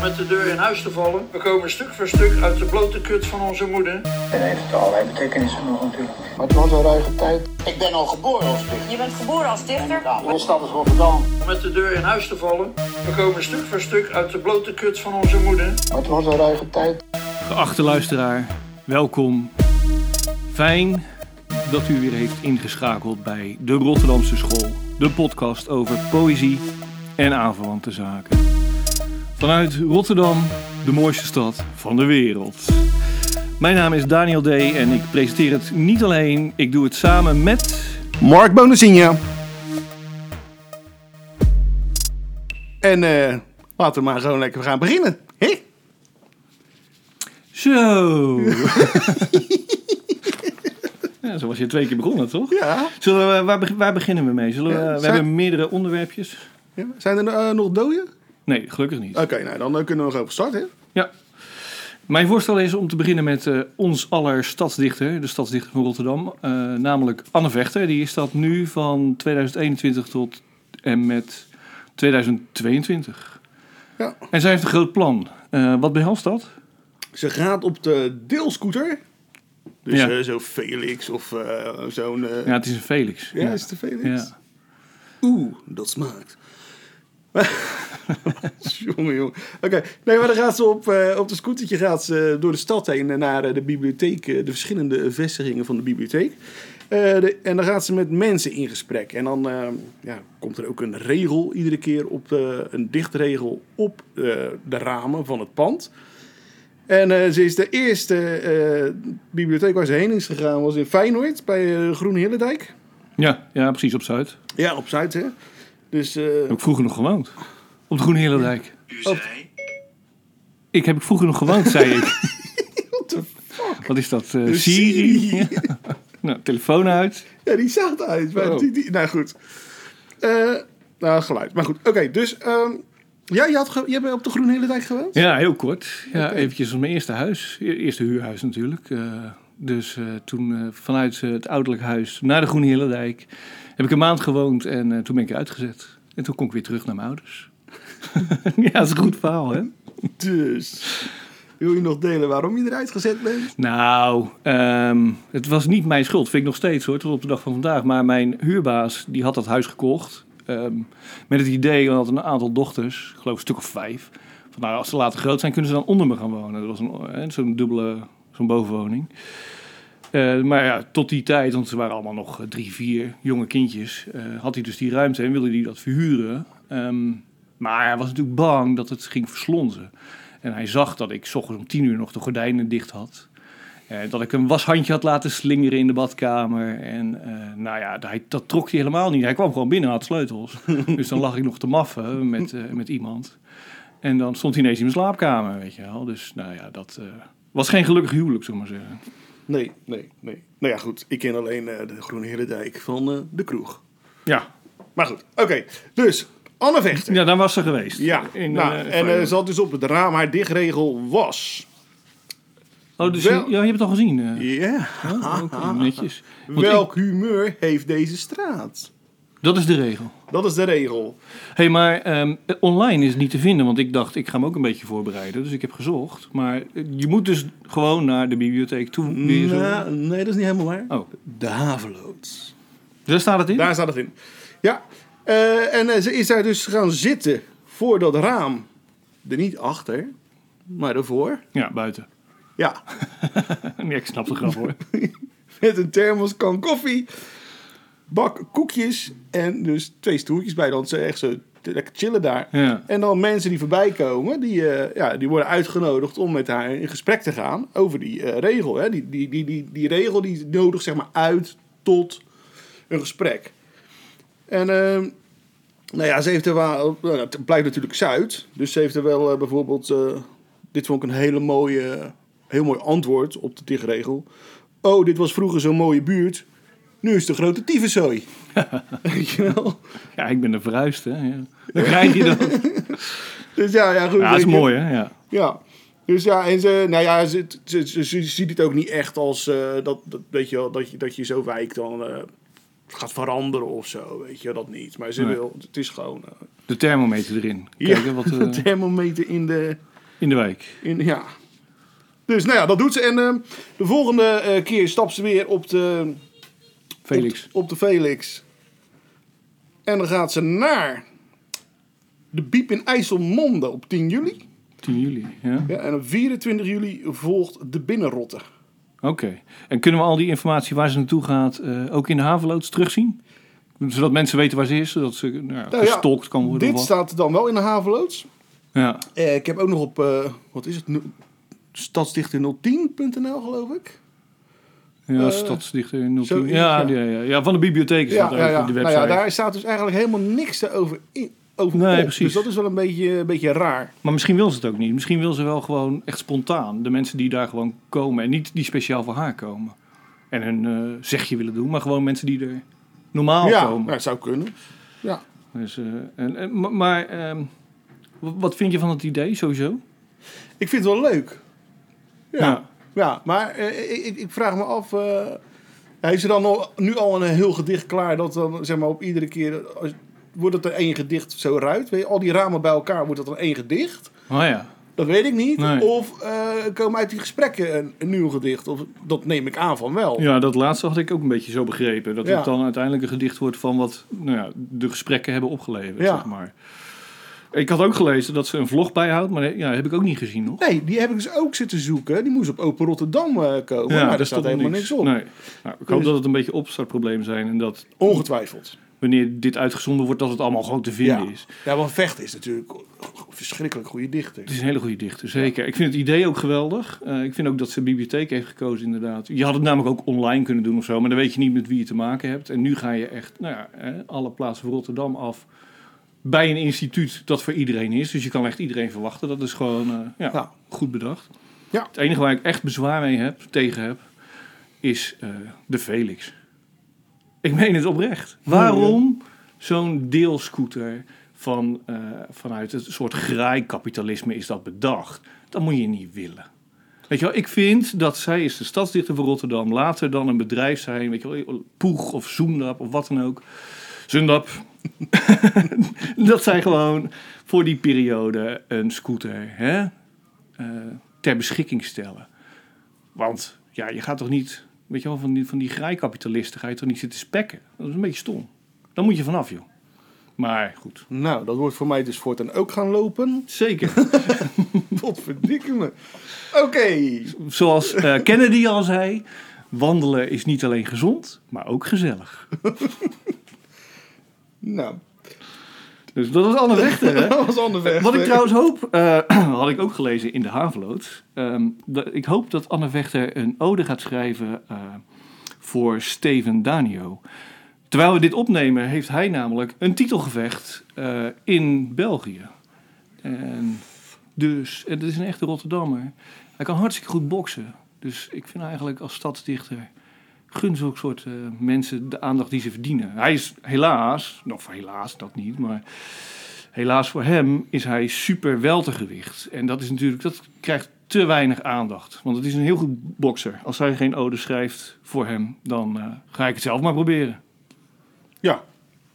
met de deur in huis te vallen. We komen stuk voor stuk uit de blote kut van onze moeder. En heeft allerlei betekenissen nog natuurlijk. Maar het was een ruige tijd. Ik ben al geboren als dichter. Je bent geboren als dichter? Mijn stad is Rotterdam. Met de deur in huis te vallen. We komen stuk voor stuk uit de blote kut van onze moeder. Maar het was een ruige tijd. Geachte luisteraar, welkom. Fijn dat u weer heeft ingeschakeld bij de Rotterdamse School, de podcast over poëzie en aanverwante zaken. Vanuit Rotterdam, de mooiste stad van de wereld. Mijn naam is Daniel D. en ik presenteer het niet alleen, ik doe het samen met. Mark Bonazinha. En eh, laten we maar gewoon lekker gaan beginnen. Hé? Zo! ja, zo was je twee keer begonnen, toch? Ja. Zullen we, waar, beg- waar beginnen we mee? Zullen we, Ja, we hebben meerdere onderwerpjes. ja. Zijn er eh, nog doden? Nee, gelukkig niet. Oké, nou dan eh, kunnen we nog over starten. hè? Ja. Mijn voorstel is om te beginnen met eh, ons aller stadsdichter, de stadsdichter van Rotterdam, eh, namelijk Anne Vechter. Die is dat nu van 2021 tot en met 2022. Ja. En zij heeft een groot plan. Wat behelst dat? Ze gaat op de deelscooter. Dus Ja. zo Felix of zo'n... Ja, het is een Felix. ja, is het de Felix? Ja. Oeh, dat smaakt. jongen, jongen. Oké, nee, maar dan gaat ze op, eh, op de scootertje gaat ze door de stad heen naar eh, de bibliotheek, eh, de verschillende vestigingen van de bibliotheek. De- en dan gaat ze met mensen in gesprek. En dan ja, komt er ook een regel iedere keer op, de, een dichtregel op de ramen van het pand. En ze is de eerste bibliotheek waar ze heen is gegaan, was in Feyenoord bij Groene Hillendijk. Ja, ja, precies op Zuid. Ja, op Zuid, hè. Dus, eh, Heb ik vroeger nog gewoond. Op de Groene Hillendijk. Ik heb ik vroeger nog gewoond, zei ik. what the Wat is dat? eh, De Siri? Siri. Ja. Nou, telefoon uit. Ja, die zag uit. Maar Oh. die, die- nou goed. Eh, nou, geluid. Maar goed, oké. dus, ehm, ja, je, had je hebt op de Groene Dijk gewoond? Ja, heel kort. Ja, eventjes op mijn eerste huis. E- Eerste huurhuis natuurlijk. Eh, dus eh, toen eh, vanuit het ouderlijk huis naar de Groene Hillendijk heb ik een maand gewoond en eh, toen ben ik uitgezet. En toen kon ik weer terug naar mijn ouders. ja, dat is een goed verhaal, hè? Dus, wil je nog delen waarom je eruit gezet bent? Nou, ehm, het was niet mijn schuld. Vind ik nog steeds hoor, tot op de dag van vandaag. Maar mijn huurbaas, die had dat huis gekocht. ehm, met het idee, want had een aantal dochters, ik geloof een stuk of vijf. Van, nou, als ze later groot zijn, kunnen ze dan onder me gaan wonen. Dat was een, eh, zo'n dubbele, zo'n bovenwoning. Eh, maar ja, tot die tijd, want ze waren allemaal nog eh, drie, vier jonge kindjes, eh, had hij dus die ruimte en wilde hij dat verhuren. Ehm, maar hij was natuurlijk bang dat het ging verslonzen. En hij zag dat ik 's ochtends om tien uur nog de gordijnen dicht had. Eh, dat ik een washandje had laten slingeren in de badkamer. En nou ja, hij, dat trok hij helemaal niet. Hij kwam gewoon binnen, had sleutels. dus dan lag ik nog te maffen met, met iemand. En dan stond hij ineens in mijn slaapkamer, weet je wel. Dus nou ja, dat was geen gelukkig huwelijk, zullen we maar zeggen. Nee, nee, nee. Nou ja, goed. Ik ken alleen eh, de Groene Hele Dijk van eh, de kroeg. Ja, Maar goed, oké. Dus, Anne Vechter. ja daar was ze geweest. Ja, In, nou, eh, en Feyenoord. ze had dus op het raam haar dichtregel was... oh, dus wel- je, ja, je hebt het al gezien. Ja, Oh, oké, netjes. Welk humeur heeft deze straat? Dat is de regel. Dat is de regel. hey, maar ehm, online is het niet te vinden, want ik dacht, ik ga hem ook een beetje voorbereiden. Dus ik heb gezocht. Maar eh, je moet dus gewoon naar de bibliotheek toe. zo- Nou, nee, dat is niet helemaal waar. Oh, De Haveloods. daar staat het in? Daar staat het in. Ja, eh, en eh, ze is daar dus gaan zitten voor dat raam. Er niet achter, maar ervoor. Ja, buiten. Ja, Nee, ik snap de grap hoor. met een thermos, kan koffie, bak koekjes en dus twee stoeltjes bij. Dan ze echt zo lekker chillen daar. Ja. En dan mensen die voorbij komen, die, eh, ja, die worden uitgenodigd om met haar in gesprek te gaan over die eh, regel. Hè. Die, die, die, die, die regel die nodigt zeg maar uit tot een gesprek. En ehm, nou ja, ze heeft er wel, nou, het blijft natuurlijk Zuid. Dus ze heeft er wel eh, bijvoorbeeld, dit vond ik een hele mooie, heel mooi antwoord op de dichtregel. Oh, dit was vroeger zo'n mooie buurt. Nu is de grote tyfuszooi. Weet je wel? ja, ik ben er verhuisd hè. Ja. Dan krijg je dat. Dus ja, ja goed. Ja, dat is mooi hè. Ja. Ja. Dus ja, en ze, nou ja, ze, ze, ze, ze ziet het ook niet echt als eh, dat, dat, weet je wel, dat, je, dat je zo wijk dan eh, gaat veranderen of zo, weet je, dat niet. Maar ze Nee. wil, het is gewoon... eh, De thermometer erin. ja, wat... eh, een thermometer in de... In de wijk. In, ja. Dus nou ja, dat doet ze. En de volgende eh, keer stapt ze weer op de, Felix. Op, op de Felix. En dan gaat ze naar de Biep in IJsselmonde op 10 juli. 10 juli, ja. Ja, en op 24 juli volgt de Binnenrotte. Oké. En kunnen we al die informatie waar ze naartoe gaat eh, ook in de havenloods terugzien? Zodat mensen weten waar ze is, zodat ze nou, ja, Nou ja, gestalkt kan worden. Dit staat dan wel in de havenloods. Ja. Eh, ik heb ook nog op, eh, wat is het, nu- stadsdichter010.nl geloof ik. Ja, Eh, stadsdichter 010. zoiets, ja, ja. ja. Ja, ja, van de bibliotheek is Ja, dat ja, ja. de Nou website. ja, daar staat dus eigenlijk helemaal niks over, in, over Nee, op. precies. Dus dat is wel een beetje, een beetje raar. Maar misschien wil ze het ook niet. Misschien wil ze wel gewoon echt spontaan. De mensen die daar gewoon komen. En niet die speciaal voor haar komen. En een eh, zegje willen doen. Maar gewoon mensen die er normaal ja, komen. nou, het zou kunnen. Ja. Dus, eh, en, en, ma- maar ehm, wat vind je van het idee sowieso? Ik vind het wel leuk. Ja. Ja. Maar eh, ik, ik- vraag me af. eh heeft ze dan al, nu al een heel gedicht klaar dat dan zeg maar op iedere keer. als- wordt het er één gedicht zo ruit? Weet je, al die ramen bij elkaar wordt dat dan één gedicht? Oh ja. Dat weet ik niet. Nee. Of eh, komen uit die gesprekken een, een nieuw gedicht? Of, dat neem ik aan van wel. Ja, dat laatste had ik ook een beetje zo begrepen. Dat Ja. het dan uiteindelijk een gedicht wordt van wat nou ja, de gesprekken hebben opgeleverd. Ja. Zeg maar. Ik had ook gelezen dat ze een vlog bijhoudt. Maar ja, heb ik ook niet gezien nog. Nee, die heb ik dus ook zitten zoeken. Die moest op Open Rotterdam eh, komen. Ja, maar daar staat helemaal niks op. Nee. Nou, ik hoop Dus- dat het een beetje opstartprobleem zijn. En dat Ongetwijfeld. wanneer dit uitgezonden wordt, dat het allemaal gewoon te vinden Ja. is. Ja, want Vecht is natuurlijk verschrikkelijk goede dichter. Het is een hele goede dichter, zeker. Ik vind het idee ook geweldig. Eh, ik vind ook dat ze bibliotheek heeft gekozen, inderdaad. Je had het namelijk ook online kunnen doen of zo, maar dan weet je niet met wie je te maken hebt. En nu ga je echt nou ja, alle plaatsen van Rotterdam af bij een instituut dat voor iedereen is. Dus je kan echt iedereen verwachten. Dat is gewoon eh, ja, Ja. goed bedacht. Ja. Het enige waar ik echt bezwaar mee heb, tegen heb, is eh, de Felix. Ik meen het oprecht. Waarom zo'n deelscooter van, eh, vanuit het soort graaikapitalisme is dat bedacht? Dat moet je niet willen. Weet je wel, ik vind dat zij is de stadsdichter van Rotterdam. Later dan een bedrijf zijn, weet je wel, Poeg of Zoendap of wat dan ook. Zundap. dat zij gewoon voor die periode een scooter hè, eh, ter beschikking stellen. Want ja, je gaat toch niet, weet je wel, van die, van die graaikapitalisten ga je toch niet zitten spekken. Dat is een beetje stom. Dan moet je vanaf, joh. Maar goed. Nou, dat wordt voor mij dus voortaan ook gaan lopen. Zeker. Wat verdikke me. Oké. Zoals eh, Kennedy al zei, wandelen is niet alleen gezond, maar ook gezellig. Nou, Dus dat is Anne Wechter, hè? dat was. Wat ik trouwens hoop, eh, had ik ook gelezen in de Haveloot. Ehm, ik hoop dat Anne Vechter een ode gaat schrijven eh, voor Steven Danio. Terwijl we dit opnemen, heeft hij namelijk een titelgevecht eh, in België. En dus, en het is een echte Rotterdammer. Hij kan hartstikke goed boksen. Dus ik vind eigenlijk als stadsdichter gun zulke soort eh, mensen de aandacht die ze verdienen. Hij is helaas, of helaas dat niet, maar helaas voor hem is hij super weltergewicht. En dat is natuurlijk, dat krijgt te weinig aandacht. Want het is een heel goed bokser. Als hij geen ode schrijft voor hem, dan eh, ga ik het zelf maar proberen. Ja,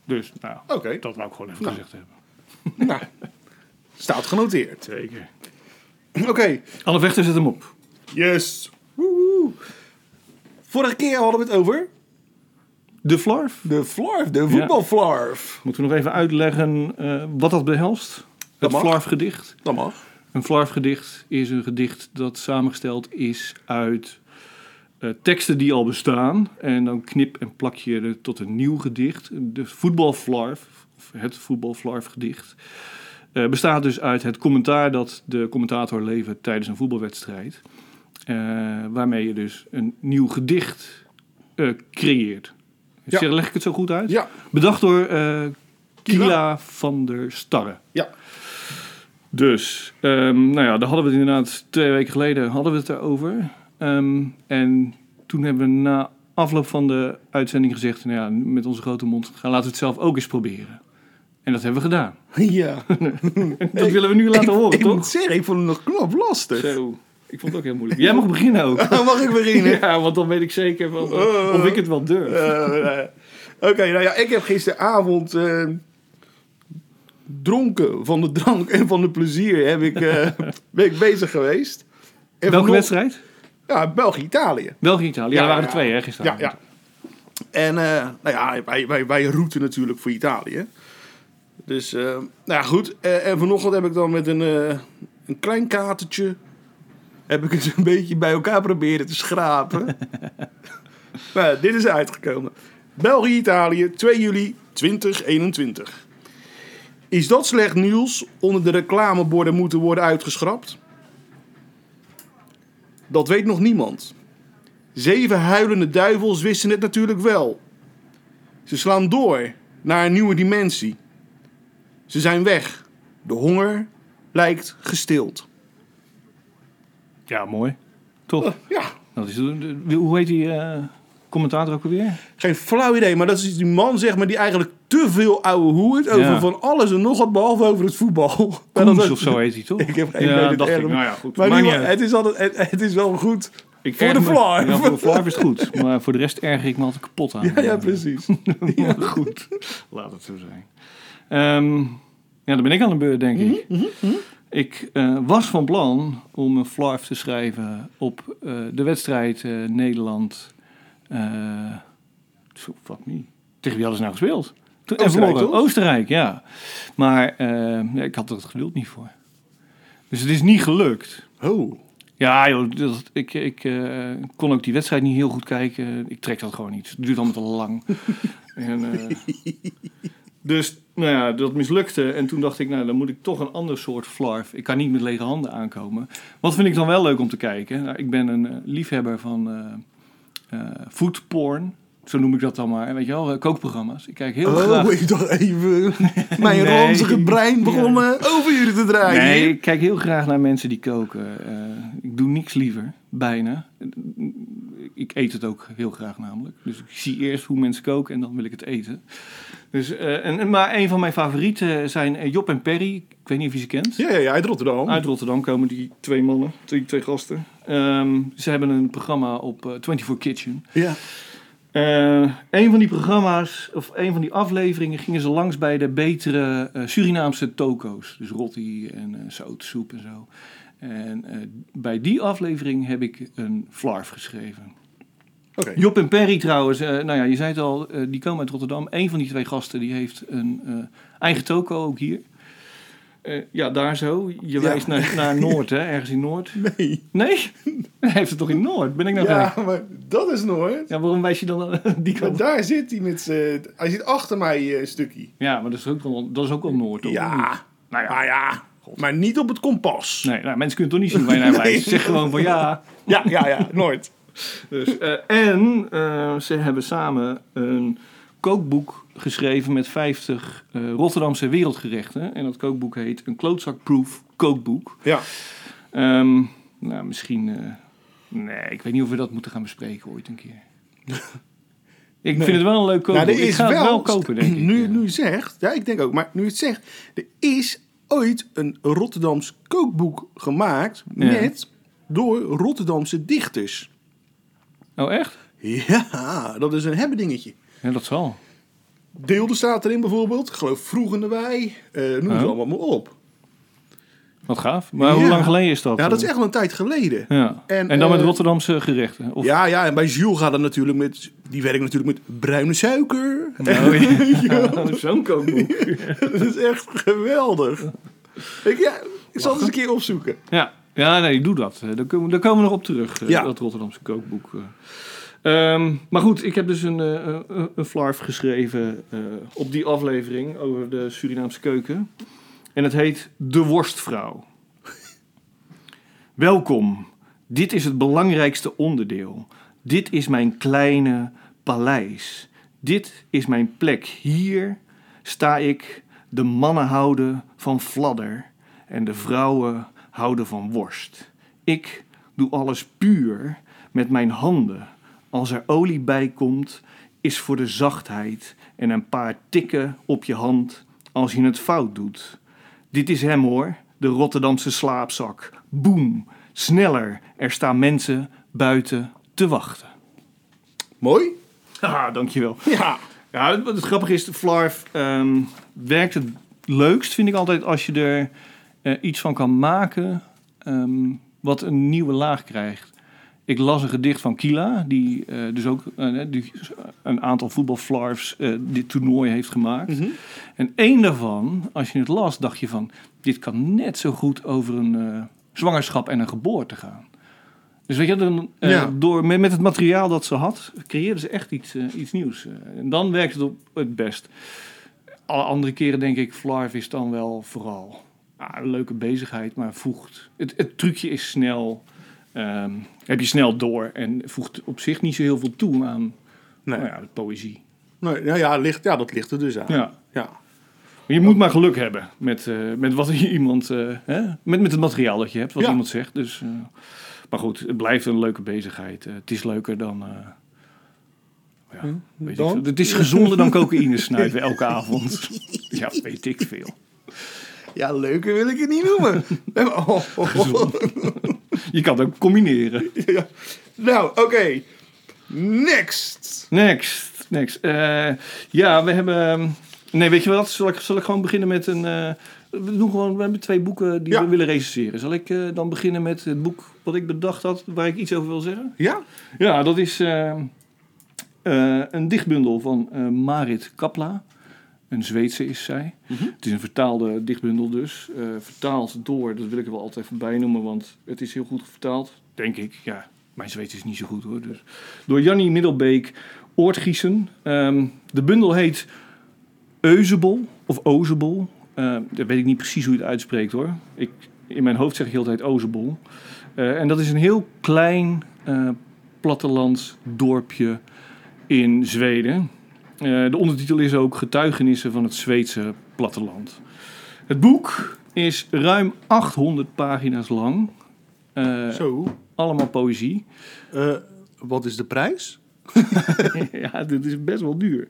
Dus, nou, oké. dat wou ik gewoon even Nou. gezegd hebben. Nou, staat genoteerd. Zeker. Oké, Anne Vechter zet hem op. yes. Woehoe. Vorige keer hadden we het over De Flarf. de flarf, de voetbalflarf. Moeten we nog even uitleggen eh, wat dat behelst? Het mag. Flarf-gedicht. Dat mag. Een Flarf-gedicht is een gedicht dat samengesteld is uit eh, teksten die al bestaan. En dan knip en plak je er tot een nieuw gedicht. De voetbalflarf, of het voetbalflarf-gedicht, eh, bestaat dus uit het commentaar dat de commentator levert tijdens een voetbalwedstrijd. Eh, waarmee je dus een nieuw gedicht eh, creëert. Ja. Zeg- Leg ik het zo goed uit? Ja, Bedacht door eh Kila van der Starre. ja. Dus, ehm, nou ja, daar hadden we het inderdaad twee weken geleden hadden we het erover. Ehm, en toen hebben we na afloop van de uitzending gezegd, nou ja, met onze grote mond, gaan laten we het zelf ook eens proberen. En dat hebben we gedaan. Ja. Dat willen we nu laten horen, ik toch? moet zeggen, ik vond het nog knap lastig. Zo, ik vond het ook heel moeilijk. Jij mag beginnen ook. Mag ik beginnen? Ja, want dan weet ik zeker van, of ik het wel durf. Oké, nou ja, ik heb gisteravond eh, dronken van de drank en van de plezier heb ik, eh, ben ik bezig geweest. En Welke wedstrijd? Ja, België-Italië. België-Italië. Ja, Ja, er waren ja. er twee, hè, gisteren. Ja, ja. En eh, nou ja, wij, wij, wij routen natuurlijk voor Italië. Dus, nou ja, goed. En vanochtend heb ik dan met een, een klein katertje... heb ik het een beetje bij elkaar proberen te schrapen. maar ja, dit is uitgekomen. België-Italië, 2 juli 2021. Is dat slecht nieuws? Onder de reclameborden moeten worden uitgeschrapt? Dat weet nog niemand. Zeven huilende duivels wisten het natuurlijk wel. Ze slaan door naar een nieuwe dimensie. Ze zijn weg. De honger lijkt gestild. Ja, mooi. Toch? Ja, Dat is, hoe heet die eh, commentator ook alweer? geen flauw idee, maar dat is die man zeg maar, die eigenlijk te veel ouwe hoert over Ja. van alles en nog wat behalve over het voetbal. Koens dat- of zo heet hij, toch? Ik heb geen ja, idee, dacht ik. Nou ja, goed. Maar niet het, is altijd, het, het is wel goed. Ik voor de me- Flarf. Ja, voor de Flarf is het goed. Maar voor de rest erger ik me altijd kapot aan. Ja, ja precies. Maar goed, laat het zo zijn. Ehm, ja, dan ben ik aan de beurt, denk ik. Mhm, Ik eh, was van plan om een flarf te schrijven op eh, de wedstrijd eh, Nederland... zo, fuck me. Tegen wie hadden ze nou gespeeld? En Oostenrijk, toch? Oostenrijk, ja. Maar ja, ik had er het geduld niet voor. Dus het is niet gelukt. Oh. Ja, joh, dat, ik, ik kon ook die wedstrijd niet heel goed kijken. Ik trek dat gewoon niet. Het duurt allemaal te lang. en, dus, nou ja, dat mislukte. En toen dacht ik, nou, dan moet ik toch een ander soort flarf. Ik kan niet met lege handen aankomen. Wat vind ik dan wel leuk om te kijken? Nou, ik ben een eh, liefhebber van eh, foodporn. Zo noem ik dat dan maar. Weet je wel, kookprogramma's. Ik kijk heel graag... Oh, ik dacht even. Mijn Nee. ranzige brein begon eh, over jullie te draaien. Nee, ik kijk heel graag naar mensen die koken. Ik doe niks liever, bijna. Ik eet het ook heel graag namelijk. Dus ik zie eerst hoe mensen koken en dan wil ik het eten. Dus, eh, en, maar een van mijn favorieten zijn eh, Job en Perry. Ik weet niet of je ze kent. Ja, ja, ja, uit Rotterdam. Uit Rotterdam komen die twee mannen, die twee gasten. Ehm, ze hebben een programma op eh 24 Kitchen. Ja. Eh, een van die programma's, of een van die afleveringen, gingen ze langs bij de betere eh, Surinaamse toko's. Dus rotti en eh zoutsoep en zo. En eh, bij die aflevering heb ik een flarf geschreven. Oké. Job en Perry trouwens, eh, nou ja, je zei het al, eh, die komen uit Rotterdam. Een van die twee gasten die heeft een eh, eigen toko ook hier. Ja, daar zo. Je Ja. wijst naar, naar Noord, hè? Ergens in Noord. Nee. Nee? Hij heeft het toch in Noord? Ben ik nou? Ja, maar dat is nooit. Ja, waarom wijs je dan die kant? daar zit hij met z'n... Hij zit achter mij een stukje. Ja, maar dat is ook wel, dat is ook wel Noord, toch? Ja. Nou ja. Maar ja. Maar niet op het kompas. Nee, nou, mensen kunnen toch niet zien waar je naar wijst. Zeg gewoon van ja. Ja, ja, ja. Nooit. Dus, eh, en eh, ze hebben samen een kookboek geschreven met 50 eh, Rotterdamse wereldgerechten. En dat kookboek heet Een klootzakproof kookboek. Ja. Ehm, nou, misschien... nee, ik weet niet of we dat moeten gaan bespreken ooit een keer. ik vind het wel een leuk kookboek. Nou, er ik ga het wel, wel kopen, denk ik. Nu nu zegt, ja, ik denk ook, maar nu je het zegt, er is ooit een Rotterdams kookboek gemaakt met door Rotterdamse dichters. Oh, echt? Ja, dat is een hebben dingetje. Ja, dat zal. Deelde staat erin bijvoorbeeld, geloof vroeg in de wei, eh noem het Oh. allemaal maar op. Wat gaaf. Maar hoe lang geleden is dat? Ja, dat is echt al een tijd geleden. Ja. En, En, dan met eh, Rotterdamse gerechten? Of... Ja, ja, en bij Jules gaat het natuurlijk met, die werkt natuurlijk met bruine suiker. Oh, ja. Zo'n kookboek. dat is echt geweldig. Ik, ja, ik zal het eens een keer opzoeken. Ja, ja nee, doe dat. Eh, Daar komen, daar komen we nog op terug, eh, Ja. dat Rotterdamse kookboek. eh. Ehm, maar goed, ik heb dus een, een, een flarf geschreven op die aflevering over de Surinaamse keuken. En het heet De Worstvrouw. Welkom. Dit is het belangrijkste onderdeel. Dit is mijn kleine paleis. Dit is mijn plek. Hier sta ik. De mannen houden van fladder en de vrouwen houden van worst. Ik doe alles puur met mijn handen. Als er olie bij komt, is voor de zachtheid en een paar tikken op je hand als je het fout doet. Dit is hem hoor, de Rotterdamse slaapzak. Boem, sneller, er staan mensen buiten te wachten. Mooi? Ah, dankjewel. Ja. Ja, het, het grappige is, Flarf ehm, werkte leukst vind ik altijd als je er eh, iets van kan maken ehm, wat een nieuwe laag krijgt. Ik las een gedicht van Kila, die eh, dus ook eh, die een aantal voetbalflarfs dit toernooi heeft gemaakt. Mhm. En één daarvan, als je het las, dacht je van... dit kan net zo goed over een zwangerschap en een geboorte gaan. Dus weet je, dan, Ja. door, met, het materiaal dat ze had, creëerde ze echt iets, iets nieuws. En dan werkt het op het best. Alle andere keren denk ik, Flarf is dan wel vooral ah, een leuke bezigheid, maar voegt... Het, het trucje is snel, ehm, heb je snel door en voegt op zich niet zo heel veel toe aan Nee. nou ja, de poëzie. Nee, ja, ja, ligt, ja, dat ligt er dus aan. Ja. Ja. Maar je moet maar geluk hebben met, eh, met wat iemand, eh, hè? Met, met het materiaal dat je hebt, wat Ja. iemand zegt. Dus, eh, maar goed, het blijft een leuke bezigheid. Het is leuker dan. ja, weet ik dan? veel. het is gezonder dan cocaïne snuiven elke avond. ja, weet ik veel. Ja, leuker wil ik het niet noemen. oh, je kan het ook combineren. Ja. Nou, oké. Next. Next, next. Eh, ja, we hebben. Nee, weet je wat? Zal ik, zal ik gewoon beginnen met een. eh, we doen gewoon. We hebben twee boeken die Ja. we willen recenseren. Zal ik eh, dan beginnen met het boek wat ik bedacht had, waar ik iets over wil zeggen? Ja? Ja, dat is eh, eh, een dichtbundel van Marit Kapla. Een Zweedse is zij. Het is een vertaalde dichtbundel dus. Eh, vertaald door, dat wil ik er wel altijd even bij noemen, want het is heel goed vertaald. Denk ik, ja. Mijn Zweeds is niet zo goed hoor. Dus. Door Jannie Middelbeek Oortgiesen. Ehm, de bundel heet Euzebel of Ozebol. Eh, dat weet ik niet precies hoe je het uitspreekt hoor. Ik, in mijn hoofd zeg ik heel de tijd Ozebol. Eh, en dat is een heel klein eh plattelands dorpje in Zweden. Eh, de ondertitel is ook Getuigenissen van het Zweedse platteland. Het boek is ruim 800 pagina's lang. Eh, Zo. allemaal poëzie. Eh, wat is de prijs? ja, dit is best wel duur.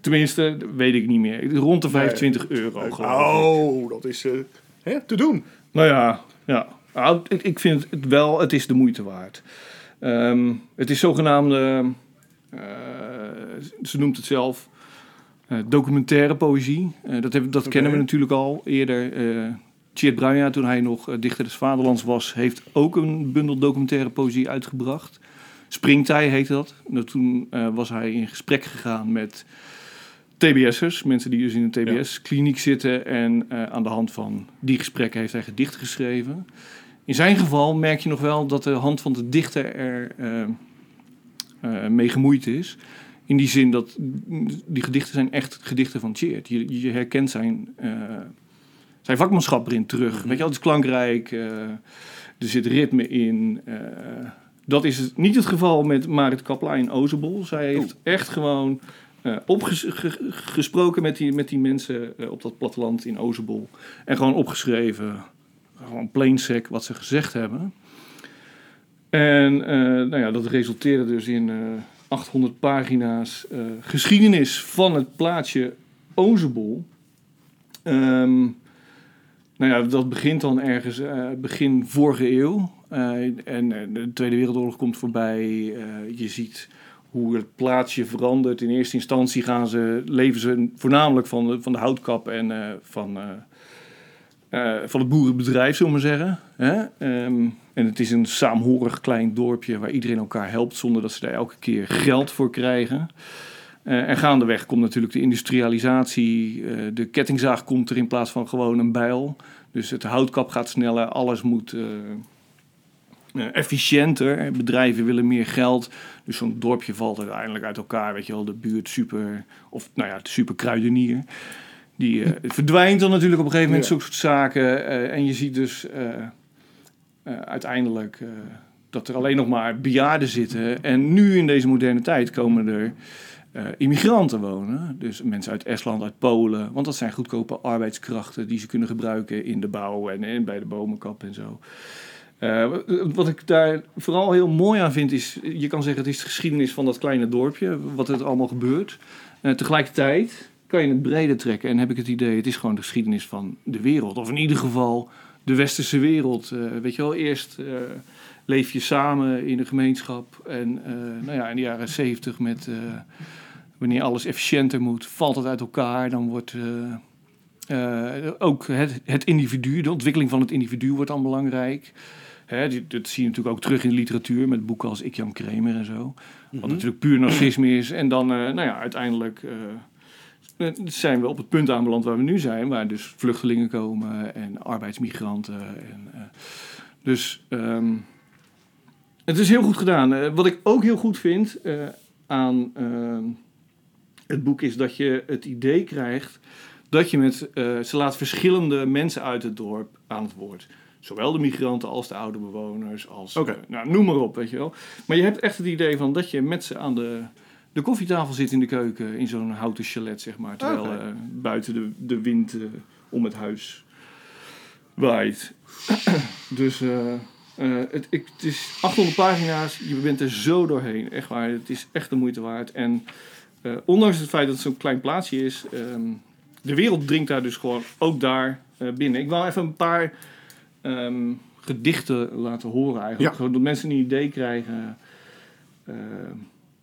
Tenminste, weet ik niet meer. Rond de 25 euro geloof. Oh, dat is hè, te doen. Nou ja, ja. Nou, ik, ik vind het wel, het is de moeite waard. Ehm, het is zogenaamde, ze noemt het zelf, eh, documentaire poëzie. Eh, dat dat kennen we natuurlijk al eerder. eh Tjeerd Bruinja, toen hij nog eh, dichter des Vaderlands was, heeft ook een bundel documentaire poëzie uitgebracht. Springtij heette dat. Nou, toen eh, was hij in gesprek gegaan met TBS'ers, mensen die dus in een TBS-kliniek zitten. En eh, aan de hand van die gesprekken heeft hij gedichten geschreven. In zijn geval merk je nog wel dat de hand van de dichter er eh, eh, mee gemoeid is. In die zin dat die gedichten zijn echt gedichten van Tjeerd. Je, je herkent zijn, eh, zijn vakmanschap erin terug. Weet je het is klankrijk, eh, er zit ritme in. eh, dat is het- niet het geval met Marit Kapla in Ozebol. Zij heeft echt gewoon eh, opges- ge- gesproken met die, met die mensen eh, op dat platteland in Ozebol. En gewoon opgeschreven, gewoon plain sec wat ze gezegd hebben. En eh, nou ja, dat resulteerde dus in eh, 800 pagina's eh, geschiedenis van het plaatsje Ozebol. Ehm, nou ja, dat begint dan ergens eh, begin vorige eeuw. Eh, en eh, de Tweede Wereldoorlog komt voorbij. Eh, je ziet hoe het plaatsje verandert. In eerste instantie gaan ze, leven ze voornamelijk van de, van de houtkap en eh, van, eh, eh, van het boerenbedrijf, zullen we zeggen. Hè? Ehm, en het is een saamhorig klein dorpje waar iedereen elkaar helpt zonder dat ze daar elke keer geld voor krijgen. Eh, en gaandeweg komt natuurlijk de industrialisatie. eh, de kettingzaag komt er in plaats van gewoon een bijl. Dus het houtkap gaat sneller, alles moet efficiënter. Bedrijven willen meer geld. Dus zo'n dorpje valt uiteindelijk uit elkaar. Weet je wel, de buurt super, of nou ja, de super kruidenier. Die eh, verdwijnt dan natuurlijk op een gegeven moment, Ja. zo'n soort zaken. eh, en je ziet dus eh, uiteindelijk dat er alleen nog maar bejaarden zitten. En nu in deze moderne tijd komen er immigranten wonen. Dus mensen uit Estland, uit Polen. Want dat zijn goedkope arbeidskrachten die ze kunnen gebruiken in de bouw en, en bij de bomenkap en zo. Wat ik daar vooral heel mooi aan vind is, je kan zeggen het is de geschiedenis van dat kleine dorpje, wat er allemaal gebeurt. Eh, tegelijkertijd kan je het breder trekken en heb ik het idee, het is gewoon de geschiedenis van de wereld. Of in ieder geval de westerse wereld. Eh, weet je wel, eerst eh, leef je samen in een gemeenschap en eh, nou ja, in de jaren zeventig met... wanneer alles efficiënter moet, valt het uit elkaar. Dan wordt, ook het, het individu, de ontwikkeling van het individu wordt dan belangrijk. Hè, dit, dat zie je natuurlijk ook terug in de literatuur met boeken als Ik Jan Kramer en zo. Wat natuurlijk puur narcisme is. En dan, nou ja, uiteindelijk zijn we op het punt aanbeland waar we nu zijn. Waar dus vluchtelingen komen en arbeidsmigranten. En, eh, dus ehm, het is heel goed gedaan. Eh, wat ik ook heel goed vind eh, aan ehm, het boek is dat je het idee krijgt dat je met, eh, ze laat verschillende mensen uit het dorp aan het woord. Zowel de migranten als de oude bewoners, als, Oké. eh, nou, noem maar op, weet je wel. Maar je hebt echt het idee van dat je met ze aan de, de koffietafel zit in de keuken, in zo'n houten chalet, zeg maar. Terwijl eh, buiten de, de wind eh, om het huis waait. dus eh, het, ik, het is 800 pagina's, je bent er zo doorheen. Echt waar, het is echt de moeite waard. En ondanks het feit dat het zo'n klein plaatsje is, ehm, de wereld dringt daar dus gewoon ook daar binnen. Ik wou even een paar ehm, gedichten laten horen eigenlijk. Ja. Zodat mensen een idee krijgen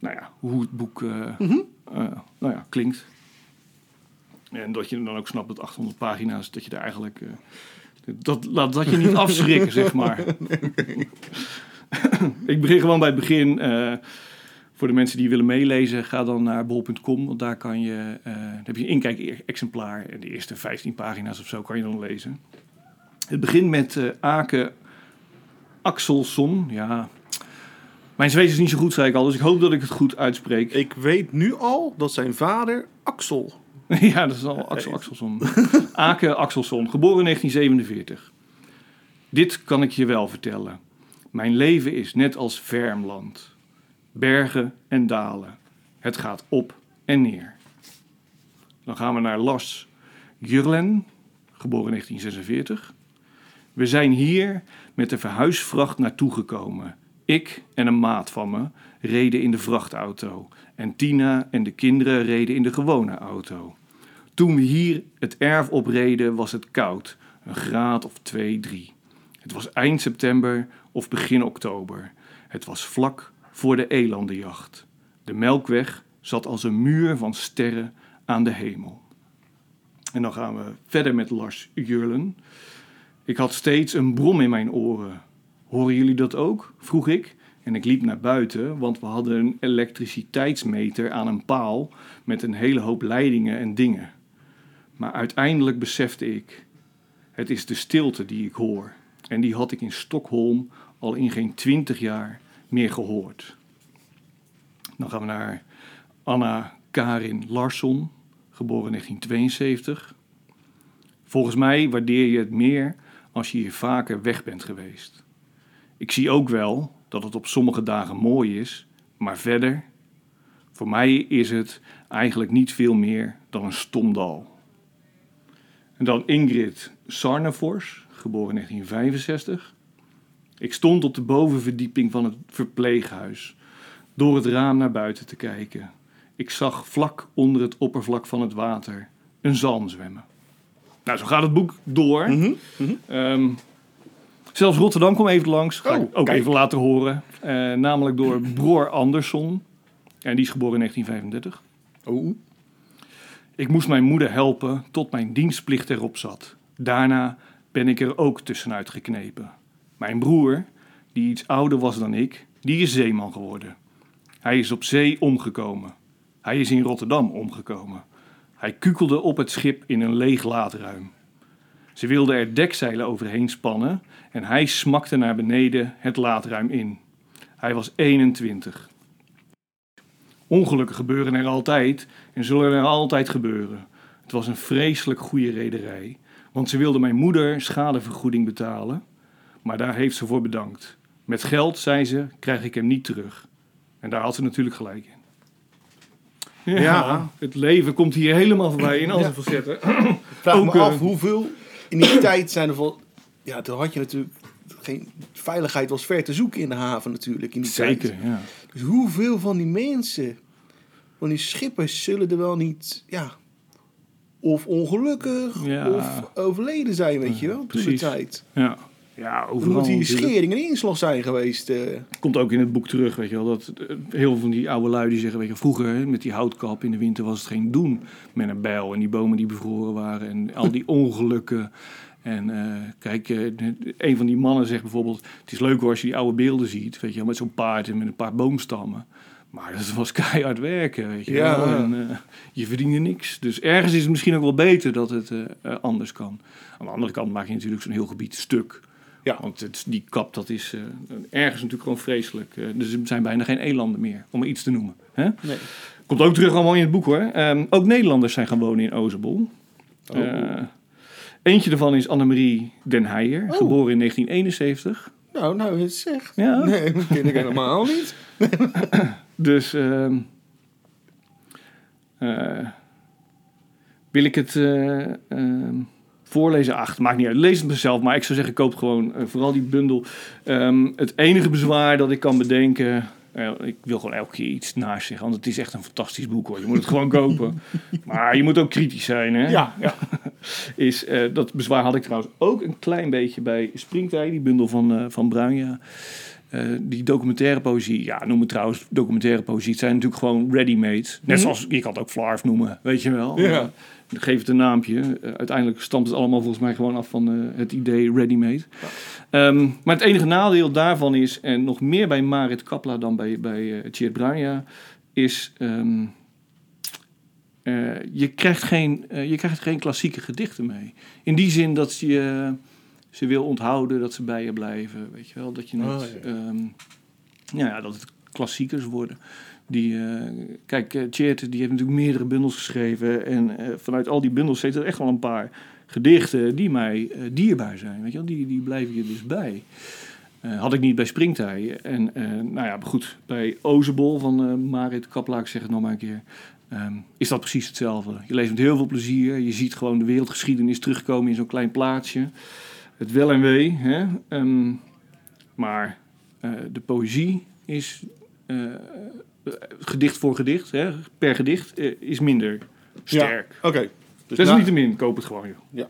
nou ja, hoe het boek eh, Mhm. eh, nou ja, klinkt. En dat je dan ook snapt dat 800 pagina's, dat je daar eigenlijk... eh, dat, laat dat je niet afschrikken, zeg maar. ik begin gewoon bij het begin. voor de mensen die willen meelezen, ga dan naar bol.com. Want daar kan je, dan heb je een inkijk-exemplaar. En de eerste 15 pagina's of zo kan je dan lezen. Het begint met Ake Axelsson. Ja, mijn Zweeds is niet zo goed, zei ik al. Dus ik hoop dat ik het goed uitspreek. Ik weet nu al dat zijn vader Axel. ja, dat is al Axel Axelsson. Ake Axelsson, geboren in 1947. Dit kan ik je wel vertellen. Mijn leven is net als Vermland. Bergen en dalen. Het gaat op en neer. Dan gaan we naar Lars Jurlen, geboren in 1946. We zijn hier met de verhuisvracht naartoe gekomen. Ik en een maat van me reden in de vrachtauto. En Tina en de kinderen reden in de gewone auto. Toen we hier het erf opreden was het koud. Een graad of twee, drie. Het was eind september of begin oktober. Het was vlak voor de elandenjacht. De melkweg zat als een muur van sterren aan de hemel. En dan gaan we verder met Lars Jurlen. Ik had steeds een brom in mijn oren. Horen jullie dat ook? vroeg ik. En ik liep naar buiten, want we hadden een elektriciteitsmeter aan een paal met een hele hoop leidingen en dingen. Maar uiteindelijk besefte ik: het is de stilte die ik hoor. En die had ik in Stockholm al in geen twintig jaar meer gehoord. Dan gaan we naar Anna Karin Larsson, geboren in 1972. Volgens mij waardeer je het meer als je hier vaker weg bent geweest. Ik zie ook wel dat het op sommige dagen mooi is, maar verder, voor mij is het eigenlijk niet veel meer dan een stom dal. En dan Ingrid Sarnefors, geboren in 1965. Ik stond op de bovenverdieping van het verpleeghuis, door het raam naar buiten te kijken. Ik zag vlak onder het oppervlak van het water een zalm zwemmen. Nou, zo gaat het boek door. Ehm, zelfs Rotterdam kwam even langs. Ga Oh, ik ook kijk. even laten horen. Eh, namelijk door Broer Andersson. En die is geboren in 1935. Oh. Ik moest mijn moeder helpen tot mijn dienstplicht erop zat. Daarna ben ik er ook tussenuit geknepen. Mijn broer, die iets ouder was dan ik, die is zeeman geworden. Hij is op zee omgekomen. Hij is in Rotterdam omgekomen. Hij kukelde op het schip in een leeg laadruim. Ze wilden er dekzeilen overheen spannen en hij smakte naar beneden het laadruim in. Hij was 21. Ongelukken gebeuren er altijd en zullen er altijd gebeuren. Het was een vreselijk goede rederij, want ze wilde mijn moeder schadevergoeding betalen, maar daar heeft ze voor bedankt. Met geld, zei ze, krijg ik hem niet terug. En daar had ze natuurlijk gelijk in. Ja, Ja. het leven komt hier helemaal voorbij in al zijn facetten. Vraag Ook, me eh, af hoeveel in die tijd zijn er van. Ja, toen had je natuurlijk geen veiligheid was ver te zoeken in de haven natuurlijk in die Zeker, tijd. ja. Dus hoeveel van die mensen, van die schippers, zullen er wel niet, ja, of ongelukkig Ja. of overleden zijn, weet je wel, toen de tijd. ja. Ja, Dan overal. moet die schering en inslag zijn geweest. eh. Komt ook in het boek terug, weet je wel. Dat eh, heel veel van die oude lui die zeggen, weet je, vroeger hè, met die houtkap in de winter was het geen doen met een bijl. En die bomen die bevroren waren en al die ongelukken. En eh, kijk, een van die mannen zegt bijvoorbeeld, het is leuk hoor als je die oude beelden ziet, weet je wel, met zo'n paard en met een paar boomstammen. Maar dat was keihard werken, weet je Ja. wel. En, eh, je verdiende niks. Dus ergens is het misschien ook wel beter dat het anders kan. Aan de andere kant maak je natuurlijk zo'n heel gebied stuk. Ja. Want het, die kap, dat is eh, ergens natuurlijk gewoon vreselijk. Eh, dus er zijn bijna geen elanden meer, om iets te noemen. Hè? Nee. Komt ook terug allemaal in het boek hoor. Ehm, ook Nederlanders zijn gaan wonen in Ozebol. Oh. Eh, eentje daarvan is Annemarie Den Heijer, Oh. geboren in 1971. Nou, nou, het zegt. Ja. Nee, dat ken ik helemaal niet. Dus ehm, eh, wil ik het eh, ehm, voorlezen? Ach, het maakt niet uit. Lees het mezelf, maar ik zou zeggen, koop gewoon eh, vooral die bundel. Ehm, het enige bezwaar dat ik kan bedenken... eh, ik wil gewoon elke keer iets naast zeggen, want het is echt een fantastisch boek hoor. Je moet het gewoon kopen. Maar je moet ook kritisch zijn, hè? Ja, ja. is, eh, dat bezwaar had ik trouwens ook een klein beetje bij Springtij, die bundel van, van Bruinja. Die documentaire poëzie, ja, noem het trouwens documentaire poëzie. Het zijn natuurlijk gewoon ready-made. Net zoals, je kan het ook Flarf noemen, weet je wel. Ja. Eh, geef het een naampje. Eh, uiteindelijk stamt het allemaal volgens mij gewoon af van eh, het idee ready-made. Ehm, maar het enige nadeel daarvan is, en nog meer bij Marit Kapla dan bij, bij eh Tjeerd Bruinja, is... ehm, eh, je, krijgt geen, eh, je krijgt geen klassieke gedichten mee. In die zin dat je eh, ze wil onthouden, dat ze bij je blijven. Weet je wel, dat je Oh, ja. ehm, ja, ja, dat het klassiekers worden. Die, eh, kijk, uh, die heeft natuurlijk meerdere bundels geschreven. En eh, vanuit al die bundels zitten er echt wel een paar gedichten die mij dierbaar zijn. Weet je wel, die, die blijven je dus bij. Had ik niet bij Springtij. En nou ja, goed, bij Ozebol van Marit Kapla, ik zeg het nog maar een keer. ehm, is dat precies hetzelfde. Je leest met heel veel plezier. Je ziet gewoon de wereldgeschiedenis terugkomen in zo'n klein plaatsje. Het wel en wee. Hè? Ehm, maar de poëzie is gedicht voor gedicht, hè? per gedicht, eh, is minder sterk. Ja, Oké. Dus Dus na- niet te min, koop het gewoon. Joh. Ja.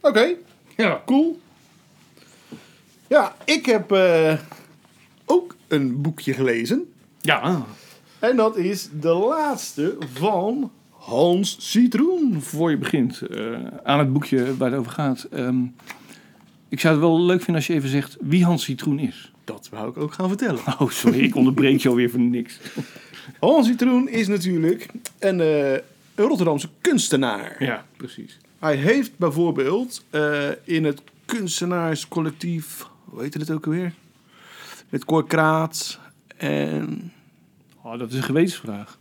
Oké. Ja, cool. Ja, ik heb eh, ook een boekje gelezen. Ja, En dat is de laatste van Hans Citroen. voor je begint eh, aan het boekje waar het over gaat. ehm, ik zou het wel leuk vinden als je even zegt wie Hans Citroen is. Dat wou ik ook gaan vertellen. Oh, sorry, ik onderbreek je alweer voor niks. Hans Citroen is natuurlijk een, eh, een Rotterdamse kunstenaar. Ja, precies. Hij heeft bijvoorbeeld eh, in het kunstenaarscollectief, hoe heet het ook alweer? Met Cor Kraat en... Oh, dat is een gewetensvraag.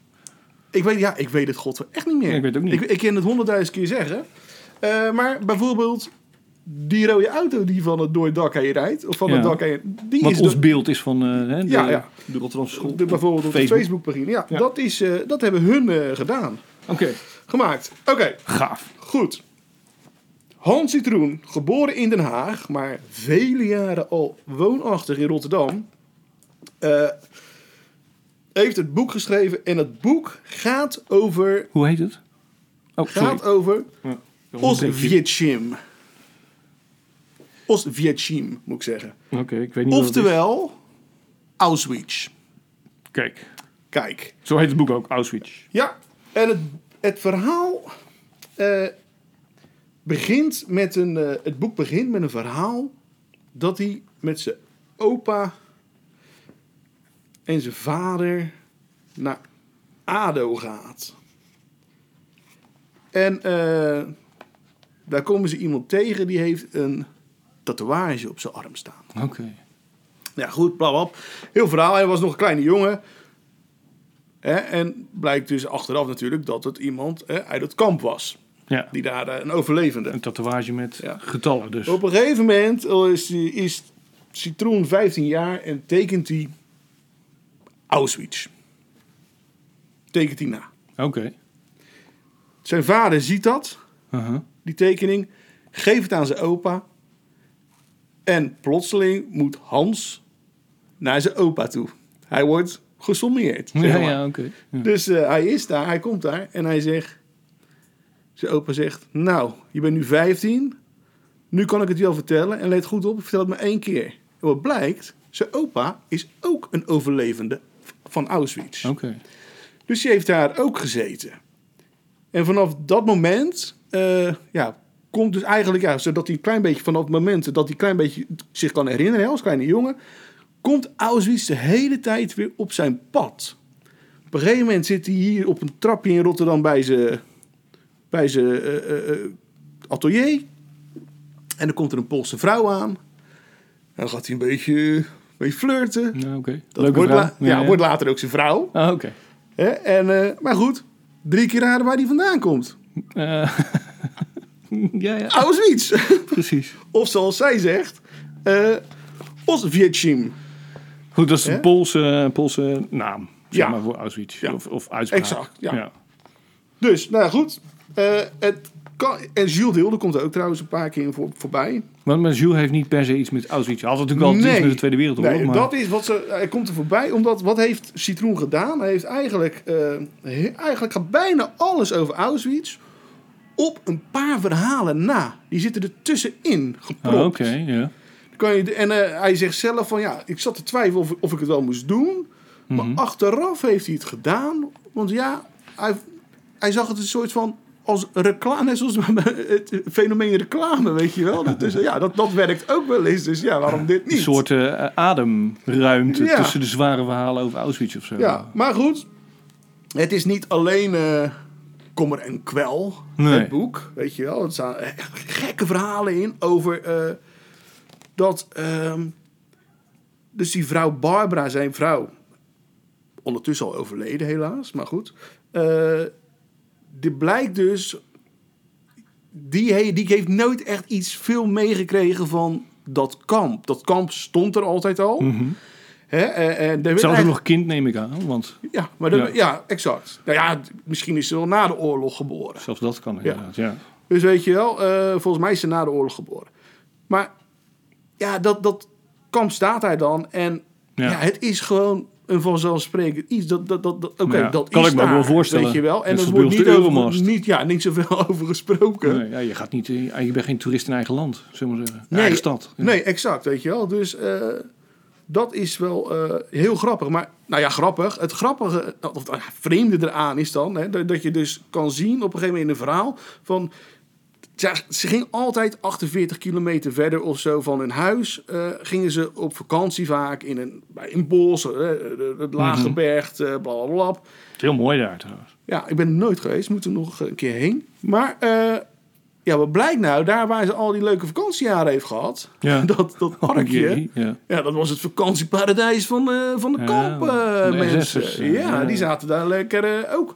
Ik weet, ja, ik weet het god echt niet meer. Ik weet het ook niet. Ik, ik kan het honderdduizend keer zeggen. Eh, maar bijvoorbeeld die rode auto die van het door het dak heen rijdt, of van Ja. het dak heen, die Wat is ons de- beeld is van eh, hè, de, Ja, ja. de Rotterdamse school. de, bijvoorbeeld op Facebook. de Facebookpagina. Ja, Ja. Dat, is, eh, dat hebben hun eh, gedaan. Oké, Gemaakt. Oké, gaaf. goed. Hans Citroen, geboren in Den Haag, maar vele jaren al woonachtig in Rotterdam, eh, heeft het boek geschreven. En het boek gaat over, Hoe heet het? Oh, sorry. gaat over Ja, Oost-Vietchim, moet ik zeggen. Oké, ik weet niet. Oftewel, Auschwitz. Kijk, Kijk. zo heet het boek ook, Auschwitz. Ja, en het, het verhaal eh, begint met een. eh, het boek begint met een verhaal dat hij met zijn opa en zijn vader naar Ado gaat. En eh, daar komen ze iemand tegen die heeft een tatoeage op zijn arm staan. Oké. Ja, goed, bla bla. Heel verhaal. Hij was nog een kleine jongen. Hè, en blijkt dus achteraf natuurlijk dat het iemand hè, uit het kamp was. Ja, Die daar eh, een overlevende. een tatoeage met Ja. getallen dus. Op een gegeven moment is, is Citroen 15 jaar en tekent hij Auschwitz. Tekent hij na. Oké. Zijn vader ziet dat, Uh-huh. die tekening, geeft het aan zijn opa. En plotseling moet Hans naar zijn opa toe. Hij wordt gesommeerd. zeg Ja, maar. ja, oké. Ja. Dus eh, hij is daar, hij komt daar en hij zegt... Zijn opa zegt, nou, je bent nu 15. Nu kan ik het je al vertellen en let goed op, ik vertel het maar één keer. En wat blijkt, zijn opa is ook een overlevende van Auschwitz. Oké. Dus die heeft daar ook gezeten. En vanaf dat moment, eh, ja, komt dus eigenlijk, ja, zodat hij een klein beetje, vanaf het moment dat hij een klein beetje zich kan herinneren, als kleine jongen, komt Auschwitz de hele tijd weer op zijn pad. Op een gegeven moment zit hij hier op een trapje in Rotterdam bij zijn, bij zijn eh, eh, eh, atelier. En dan komt er een Poolse vrouw aan. En dan gaat hij een beetje, een beetje flirten. Ja, oké. Dat Leuke wordt, vrouw. la- ja, wordt later ook zijn vrouw. Ah, oké. En, maar goed, drie keer raden waar die vandaan komt. Ja, ja, Auschwitz. precies. of zoals zij zegt, Oswiecim. Goed, dat is een Poolse, Poolse naam. Zeg Ja. maar voor Auschwitz. Ja. Of, of uitspraak. Exact, ja. Dus, nou goed. Eh, het kan, en Jules Deelde komt er ook trouwens een paar keer in voor, voorbij. Want maar Jules heeft niet per se iets met Auschwitz. Hij had natuurlijk altijd iets met de Tweede Wereldoorlog. nee maar... dat is wat ze. Hij komt er voorbij, omdat wat heeft Citroen gedaan? Hij heeft eigenlijk, he- eigenlijk gaat bijna alles over Auschwitz op een paar verhalen na. Die zitten er tussenin gepropt. Ah, Oké, ja. Kan je, en eh, hij zegt zelf van ja, ik zat te twijfelen of, of ik het wel moest doen. Maar Mhm. achteraf heeft hij het gedaan. Want ja, hij, hij zag het een soort van als reclame, net zoals het fenomeen reclame, weet je wel. Dus ja, dat, dat werkt ook wel eens. Dus ja, waarom dit niet? Een soort eh, ademruimte Ja. tussen de zware verhalen over Auschwitz of zo. Ja, maar goed. Het is niet alleen eh kommer en kwel, Nee. het boek. Weet je wel. Er staan gekke verhalen in over eh, dat... ehm, dus die vrouw Barbara, zijn vrouw... Ondertussen al overleden helaas, maar goed. die blijkt dus... Die, he- die heeft nooit echt iets veel meegekregen van dat kamp. Dat kamp stond er altijd al. Mhm. Hè, eh, eh, Zelfs nog kind neem ik aan. Want ja, maar dat- Ja. ja. exact. Nou ja, misschien is ze wel na de oorlog geboren. zelfs dat kan inderdaad. Ja. Dus weet je wel, eh, volgens mij is ze na de oorlog geboren. Maar ja, dat, dat kamp staat daar dan. En ja. Ja. het is gewoon een vanzelfsprekend iets. Dat, dat, dat, dat, Oké, Ja, dat kan is ik me daar, wel voorstellen. Weet je wel. En er wordt niet, over, niet, ja, niet zoveel over gesproken. Nee, ja, je, gaat niet, je bent geen toerist in eigen land, zullen we maar zeggen. Nee, eigen stad. Ja. Nee, exact, weet je wel. Dus dat is wel eh, heel grappig. Maar, nou ja, grappig. Het grappige, of het vreemde eraan is dan... Hè, dat, je dus kan zien op een gegeven moment in een verhaal... van ja, ze ging altijd 48 kilometer verder of zo van hun huis. eh, gingen ze op vakantie vaak in een, een bos, het laaggebergte, eh bla bla bla. Het is heel mooi daar trouwens. Ja, ik ben er nooit geweest, moet er nog een keer heen. Maar eh, ja, wat blijkt nou, daar waar ze al die leuke vakantiejaren heeft gehad, Ja. dat, dat parkje, ja. ja, dat was het vakantieparadijs van, eh, van de Ja, kamp eh, de mensen. Ja, die zaten daar lekker eh, ook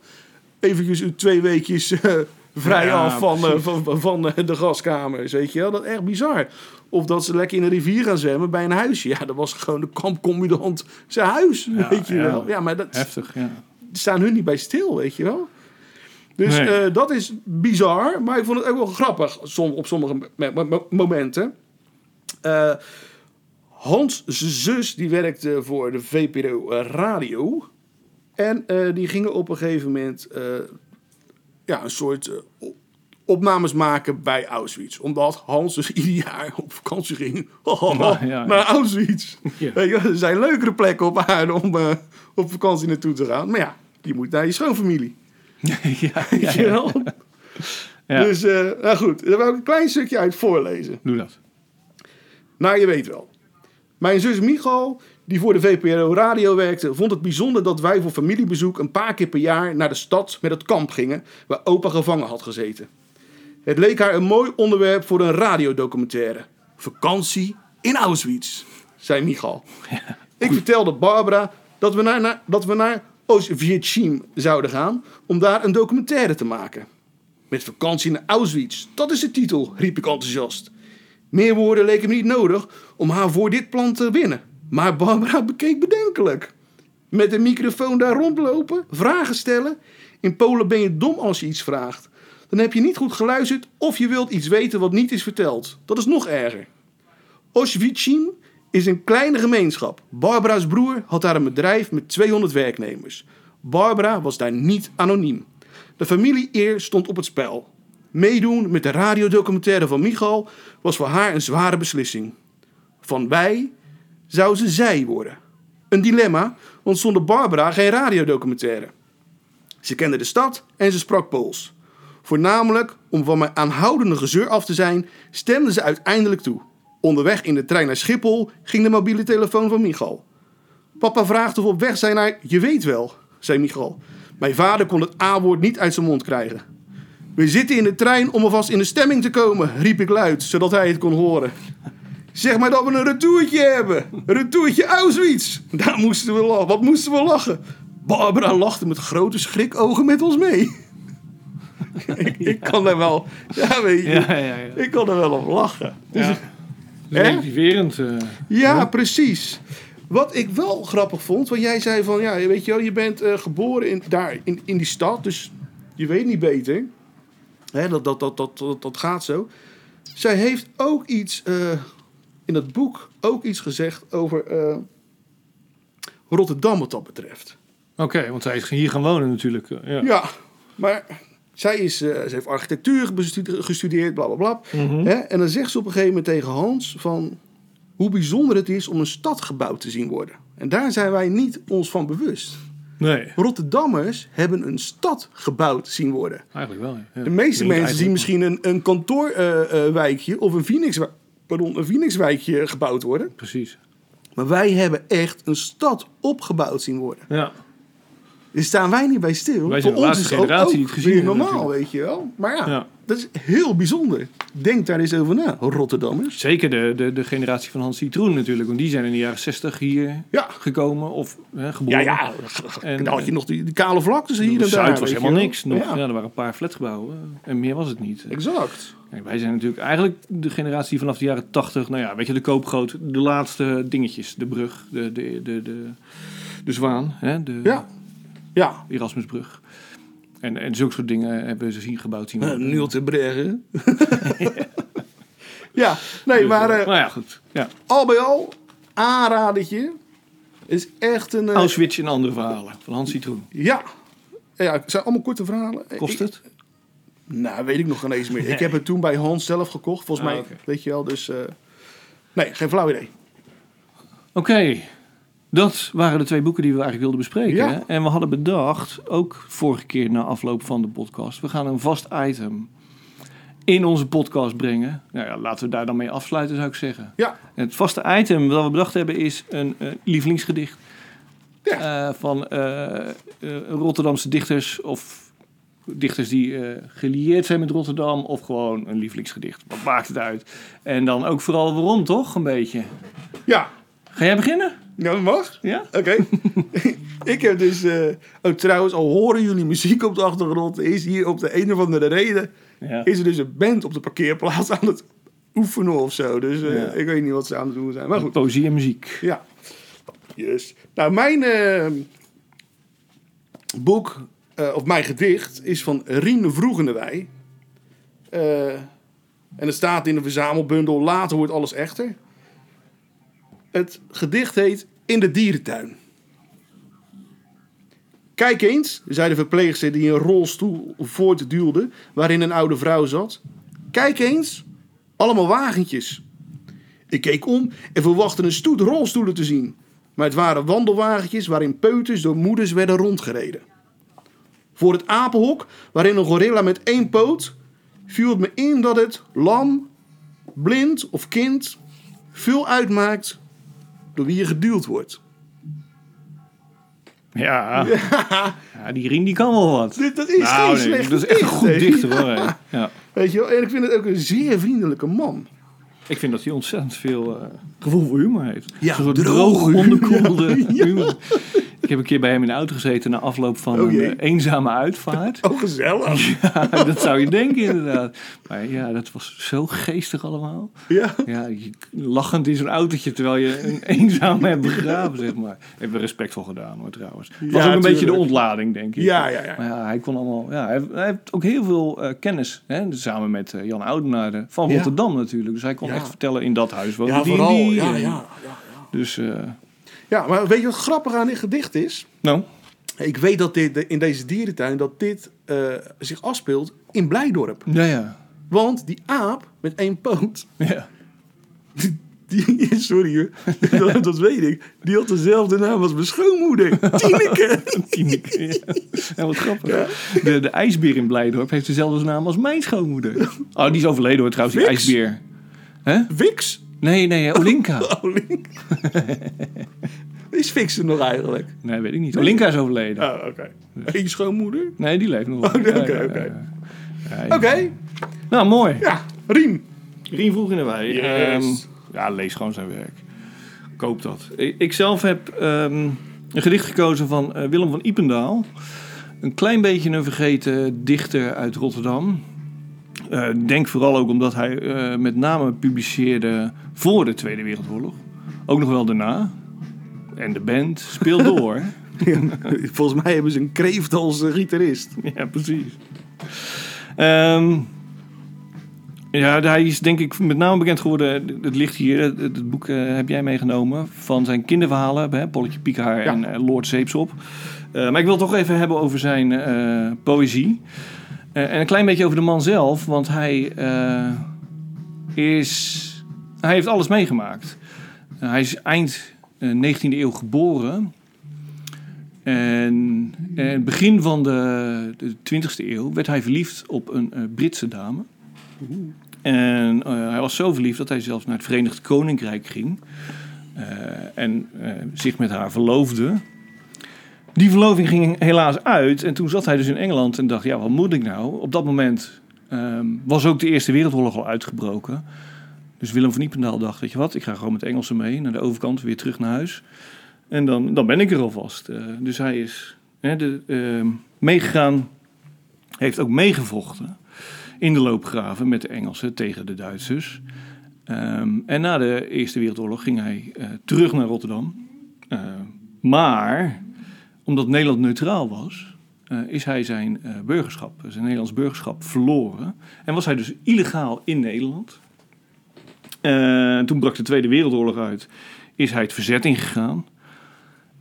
eventjes twee weekjes eh, vrij Ja, af van, van, van, de gaskamers, weet je wel. Dat is echt bizar. Of dat ze lekker in een rivier gaan zwemmen bij een huisje. Ja, dat was gewoon de kampcommandant zijn huis, Ja, weet je ja. wel. Ja, maar dat Heftig, ja. staan hun niet bij stil, weet je wel. Dus Nee. eh, dat is bizar, maar ik vond het ook wel grappig som, op sommige me- me- me- momenten. Eh, Hans' zus die werkte voor de VPRO Radio. En eh, die gingen op een gegeven moment ja, een soort op- opnames maken bij Auschwitz. Omdat Hans dus ieder jaar op vakantie ging Ja, ja. naar Auschwitz. Er zijn leukere plekken op aarde om op vakantie naartoe te gaan. Maar ja, je moet naar je schoonfamilie. ja, ja? Ja. Dus, eh, nou goed, daar wil ik een klein stukje uit voorlezen. Doe dat. Nou, je weet wel. Mijn zus Michal, die voor de VPRO Radio werkte, vond het bijzonder dat wij voor familiebezoek een paar keer per jaar naar de stad met het kamp gingen, waar opa gevangen had gezeten. Het leek haar een mooi onderwerp voor een radiodocumentaire. Vakantie in Auschwitz, zei Michal. Ik vertelde Barbara dat we naar, naar, dat we naar Oost-Vietchim zouden gaan om daar een documentaire te maken. Met vakantie in Auschwitz, dat is de titel, riep ik enthousiast. Meer woorden leken me niet nodig om haar voor dit plan te winnen. Maar Barbara bekeek bedenkelijk. Met een microfoon daar rondlopen, vragen stellen. In Polen ben je dom als je iets vraagt. Dan heb je niet goed geluisterd of je wilt iets weten wat niet is verteld. Dat is nog erger. Oswiecim is een kleine gemeenschap. Barbara's broer had daar een bedrijf met 200 werknemers. Barbara was daar niet anoniem. De familie-eer stond op het spel. Meedoen met de radiodocumentaire van Michal was voor haar een zware beslissing. Van wij zou ze zij worden. Een dilemma, want zonder Barbara geen radiodocumentaire. Ze kende de stad en ze sprak Pools. Voornamelijk om van mijn aanhoudende gezeur af te zijn, stemde ze uiteindelijk toe. Onderweg in de trein naar Schiphol ging de mobiele telefoon van Michal. Papa vraagt of we op weg zijn naar je weet wel, zei Michal. Mijn vader kon het A-woord niet uit zijn mond krijgen. We zitten in de trein om alvast in de stemming te komen, riep ik luid, zodat hij het kon horen. Zeg maar dat we een retourtje hebben. Een retourtje Auschwitz. Daar moesten we lachen. Wat moesten we lachen? Barbara lachte met grote schrikogen met ons mee. ik, ik kan daar wel... Ja, weet je. Ja, ja, ja. Ik kan er wel op lachen. Dus, Motiverend. eh. ja, precies. Wat ik wel grappig vond, want jij zei van, ja, weet je wel, je bent eh, geboren in, daar in, in die stad, dus je weet niet beter. Hè, dat, dat, dat, dat, dat, dat gaat zo. Zij heeft ook iets eh, in dat boek ook iets gezegd over Rotterdam wat dat betreft. Oké, want zij is hier gaan wonen natuurlijk. Ja. Ja, maar zij is, eh, ze heeft architectuur gestudeerd, bla bla bla. Mhm. En dan zegt ze op een gegeven moment tegen Hans van hoe bijzonder het is om een stad gebouwd te zien worden. En daar zijn wij niet ons van bewust. Nee, Rotterdammers hebben een stad gebouwd zien worden. eigenlijk wel. ja. De meeste mensen eigenlijk zien misschien een, een kantoorwijkje of een, Phoenix, pardon, een Phoenixwijkje gebouwd worden. Precies. Maar wij hebben echt een stad opgebouwd zien worden. Ja. Daar staan wij niet bij stil. Wij zijn Voor de ons laatste is het generatie ook, ook gezien weer normaal, natuurlijk. weet je wel. Maar ja, Ja. dat is heel bijzonder. Denk daar eens over na, Rotterdammers. Zeker de, de, de generatie van Hans Citroen natuurlijk. Want die zijn in de jaren 60 hier Ja. gekomen of hè, Ja, geboren. ja. En, dan had je nog die, die kale vlaktes hier en daar. Zuid was weet je helemaal wel. niks. Nog, ja. Ja, er waren een paar flatgebouwen. En meer was het niet. exact. Kijk, wij zijn natuurlijk eigenlijk de generatie vanaf de jaren 80, nou ja, weet je, de koopgroot, de laatste dingetjes, de brug, de, de, de, de, de zwaan, hè, de Ja. Ja. Erasmusbrug. En, en zulke soort dingen hebben ze zien gebouwd zien Uh. Niel te Breggen. ja, nee, Dus, maar eh, eh, nou ja, goed. Ja. al bij al, aanradertje. Is echt een... eh, Auschwitz en andere verhalen van Hans Citroen. ja. Ja, het zijn allemaal korte verhalen. Kost Ik- het? Nou, weet ik nog geen eens meer. Ik heb het toen bij Hans zelf gekocht, volgens Ah, mij. Weet je wel, dus... nee, geen flauw idee. Oké, dat waren de twee boeken die we eigenlijk wilden bespreken. Ja. En we hadden bedacht, ook vorige keer na afloop van de podcast, we gaan een vast item in onze podcast brengen. Nou ja, laten we daar dan mee afsluiten, zou ik zeggen. Ja, het vaste item dat we bedacht hebben is een eh, lievelingsgedicht Ja. Eh, van eh, Rotterdamse dichters of dichters die gelieerd zijn met Rotterdam of gewoon een lievelingsgedicht. Wat maakt het uit? En dan ook vooral waarom, toch? Een beetje. ja. Ga jij beginnen? Ja, dat mag. Ja? Oké. ik heb dus... eh oh, trouwens, al horen jullie muziek op de achtergrond... is hier op de een of andere reden... Ja. is er dus een band op de parkeerplaats aan het oefenen of zo. Dus eh, Ja. ik weet niet wat ze aan het doen zijn. Maar goed. Poëzie en muziek. Ja. Yes. Nou, mijn eh, boek, of mijn gedicht, is van Rien Vroegendewij. Eh en het staat in de verzamelbundel Later wordt alles echter. Het gedicht heet In de dierentuin. Kijk eens, zei de verpleegster die een rolstoel voortduwde waarin een oude vrouw zat. Kijk eens, allemaal wagentjes. Ik keek om en verwachtte een stoet rolstoelen te zien. Maar het waren wandelwagentjes waarin peuters door moeders werden rondgereden. Voor het apenhok, waarin een gorilla met één poot, viel het me in dat het lam, blind of kind veel uitmaakt door wie je geduwd wordt. Ja. ja, die Rien die kan wel wat. Dat is Nou, geen slecht dat is echt een goed dichter hoor. Ja. Weet je wel? En ik vind het ook een zeer vriendelijke man. Ik vind dat hij ontzettend veel eh, gevoel voor humor heeft. Ja, droge droog, onderkoelde humor. Ja. Ik heb een keer bij hem in de auto gezeten na afloop van Oh, een eh, eenzame uitvaart. Oh, gezellig. Ja, dat zou je denken inderdaad. Maar ja, dat was zo geestig allemaal. Ja. Ja, lachend in zo'n autootje terwijl je een eenzaam hebt begraven, zeg maar. Hebben we respectvol gedaan hoor, trouwens. Het was Ja, ook een beetje de ontlading, denk ik. Ja, ja, ja. Maar ja, hij kon allemaal... Ja, hij, hij heeft ook heel veel eh, kennis, hè, samen met eh, Jan Oudenaarde, van Ja. Rotterdam natuurlijk. Dus hij kon Ja. echt vertellen, in dat huis woonde Ja, die vooral. die. Ja, En ja, Dus, ja, maar weet je wat grappig aan dit gedicht is? nou, Ik weet dat dit, in deze dierentuin dat dit eh, zich afspeelt in Blijdorp. Ja, ja. Want die aap met één poot, ja. die, sorry hoor, dat, dat weet ik, die had dezelfde naam als mijn schoonmoeder. Tineke. Tineke, ja. Ja, wat grappig. De, de ijsbeer in Blijdorp heeft dezelfde naam als mijn schoonmoeder. Oh, die is overleden hoor trouwens, die Wix? ijsbeer. Hè? Wix. Nee, nee, Olinka. Link. Is Fix er nog eigenlijk? Nee, weet ik niet. Olinka is overleden. Oh, oké. Eén schoonmoeder? Nee, die leeft nog. wel. Oh, oké, oké. Oké. Nou, mooi. Ja, Rien. Rien vroeg in de wei. Yes. Ehm, ja, lees gewoon zijn werk. Koop dat. Ik, ik zelf heb ehm, een gedicht gekozen van eh, Willem van Ipendaal. Een klein beetje een vergeten dichter uit Rotterdam. Eh, Ik denk vooral ook omdat hij eh, met name publiceerde voor de Tweede Wereldoorlog. Ook nog wel daarna. En de band speelt door. Volgens mij hebben ze een kreeft als eh, gitarist. Ja, precies. Ehm, ja, hij is denk ik met name bekend geworden. Het ligt hier, het, het boek eh, heb jij meegenomen. Van zijn kinderverhalen, hè, Polletje Piekhaar Ja. en eh, Lord Zeepsop. Eh, maar ik wil het toch even hebben over zijn eh, poëzie. Eh, en een klein beetje over de man zelf. Want hij eh, is... Hij heeft alles meegemaakt. Eh, hij is eind eh, 19e eeuw geboren. En het begin van de, de 20e eeuw werd hij verliefd op een Britse dame. En hij was zo verliefd dat hij zelfs naar het Verenigd Koninkrijk ging. en zich met haar verloofde. Die verloving ging helaas uit. En toen zat hij dus in Engeland en dacht: ja, wat moet ik nou? Op dat moment ehm, was ook de Eerste Wereldoorlog al uitgebroken. Dus Willem van Niependaal dacht: weet je wat, ik ga gewoon met Engelsen mee naar de overkant, weer terug naar huis. En dan, dan ben ik er alvast. Eh, dus hij is de, ehm, meegegaan, heeft ook meegevochten in de loopgraven met de Engelsen tegen de Duitsers. Ehm, en na de Eerste Wereldoorlog ging hij eh, terug naar Rotterdam. Maar omdat Nederland neutraal was, eh, is hij zijn eh, burgerschap, zijn Nederlands burgerschap verloren. En was hij dus illegaal in Nederland. Eh, toen brak de Tweede Wereldoorlog uit, is hij het verzet ingegaan.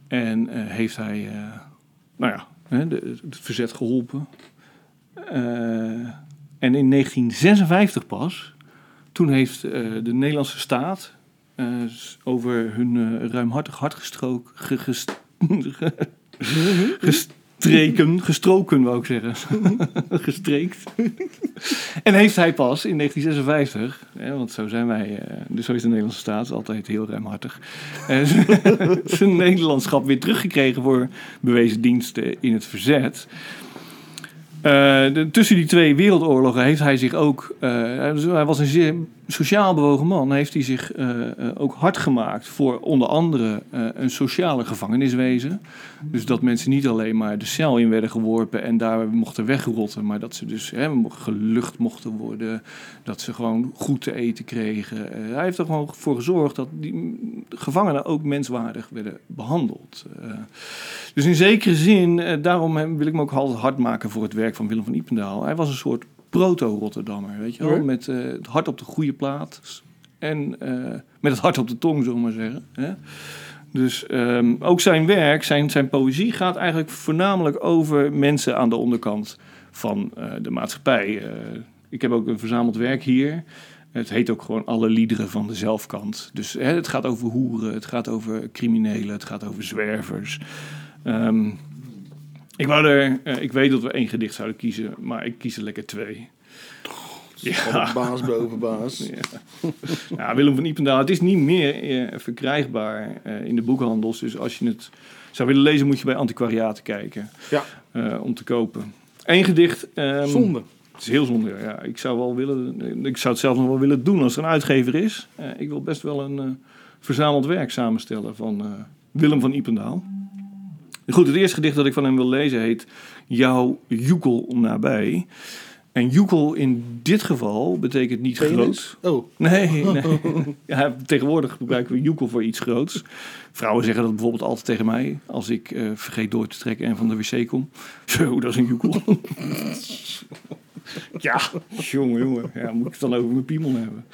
En heeft hij, nou ja, het verzet geholpen. Eh, en in 1956 pas, toen heeft de Nederlandse staat over hun ruimhartig hart gestrook, ge- gest- ge- gestreken, gestroken wou ik zeggen, gestreekt. En heeft hij pas in 1956, hè, want zo zijn wij, eh, dus zo is de Nederlandse staat altijd heel ruimhartig, eh, zijn Nederlandschap weer teruggekregen voor bewezen diensten in het verzet. Eh, de- tussen die twee wereldoorlogen heeft hij zich ook. hij was- hij was een zeer sociaal bewogen man. Heeft hij zich eh, eh, ook hard gemaakt voor onder andere eh, een sociale gevangeniswezen. Dus dat mensen niet alleen maar de cel in werden geworpen en daar mochten wegrotten, maar dat ze dus hè, gelucht mochten worden. Dat ze gewoon goed te eten kregen. Hij heeft er gewoon voor gezorgd dat die mm, gevangenen ook menswaardig werden behandeld. Eh, dus in zekere zin, daarom wil ik me ook altijd hard maken voor het werk van Willem van Ipendaal. Hij was een soort proto-Rotterdammer, weet je wel? Met eh, het hart op de goede plaats en eh, met het hart op de tong, zullen we maar zeggen. Hè? Dus ehm, ook zijn werk, zijn, zijn poëzie gaat eigenlijk voornamelijk over mensen aan de onderkant van eh, de maatschappij. Ik heb ook een verzameld werk hier. Het heet ook gewoon Alle liederen van de zelfkant. Dus hè, het gaat over hoeren, het gaat over criminelen, het gaat over zwervers. Ehm, ik, wou er, eh, ik weet dat we één gedicht zouden kiezen, maar ik kies er lekker twee. Ja. Baas boven baas. Ja, Willem van Ipendaal, het is niet meer eh, verkrijgbaar eh, in de boekhandels. Dus als je het zou willen lezen, moet je bij antiquariaten kijken Ja. om te kopen. Eén gedicht. ehm, Zonde. Het is heel zonde. Ja, ik zou wel willen. Ik zou het zelf nog wel willen doen als er een uitgever is. Ik wil best wel een verzameld werk samenstellen van Willem van Ipendaal. Goed, het eerste gedicht dat ik van hem wil lezen heet Jouw Joekel nabij. En joekel in dit geval betekent niet groot. Oh, Nee, nee. Ja, tegenwoordig gebruiken we joekel voor iets groots. Vrouwen zeggen dat bijvoorbeeld altijd tegen mij als ik eh, vergeet door te trekken en van de wc kom. Zo, dat is een joekel. ja, jongen, jongen. Ja, moet ik het dan over mijn piemel hebben?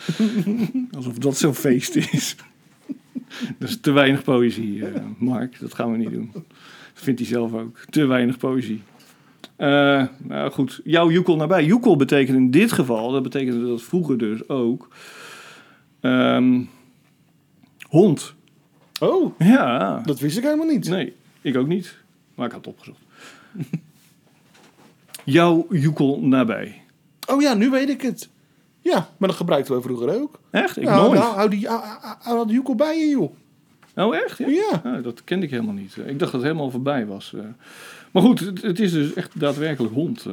Alsof dat zo'n feest is. Dat is te weinig poëzie, eh, Mark. Dat gaan we niet doen. Vindt hij zelf ook. Te weinig poëzie. Eh, nou goed, jouw joekel nabij. Joekel betekent in dit geval, dat betekende dat vroeger dus ook, ehm, hond. Oh, Ja, dat wist ik helemaal niet. nee, ik ook niet, maar ik had het opgezocht. jouw joekel nabij. Oh ja, nu weet ik het. Ja, maar dat gebruikten we vroeger ook. Echt? Ik Ja, nooit. nou, hou, die, hou, hou- hou joekel bij je, joh. Oh, echt? Ja? Ja. Ah, dat kende ik helemaal niet. Ik dacht dat het helemaal voorbij was. eh. Maar goed, het, het is dus echt daadwerkelijk hond. eh,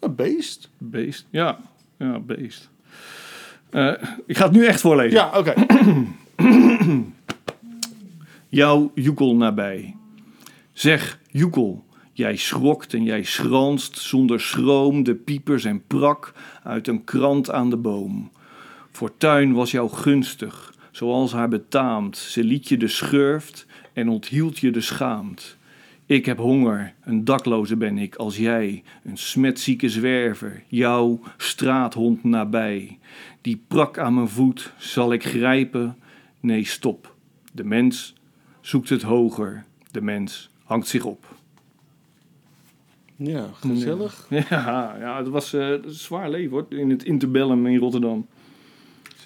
Een beest. beest. Ja, ja beest. Eh, ik ga het nu echt voorlezen. Ja, oké. Jouw joekel nabij. Zeg, joekel, jij schrokt en jij schranst zonder schroom de piepers en prak uit een krant aan de boom. Fortuin was jou gunstig, zoals haar betaamt. Ze liet je de schurft en onthield je de schaamt. Ik heb honger, een dakloze ben ik als jij, een smetzieke zwerver, jouw straathond nabij. Die prak aan mijn voet, zal ik grijpen? Nee, stop. De mens zoekt het hoger, de mens hangt zich op. Ja, gezellig. Ja, ja het was eh, een zwaar leven hoor, in het interbellum in Rotterdam.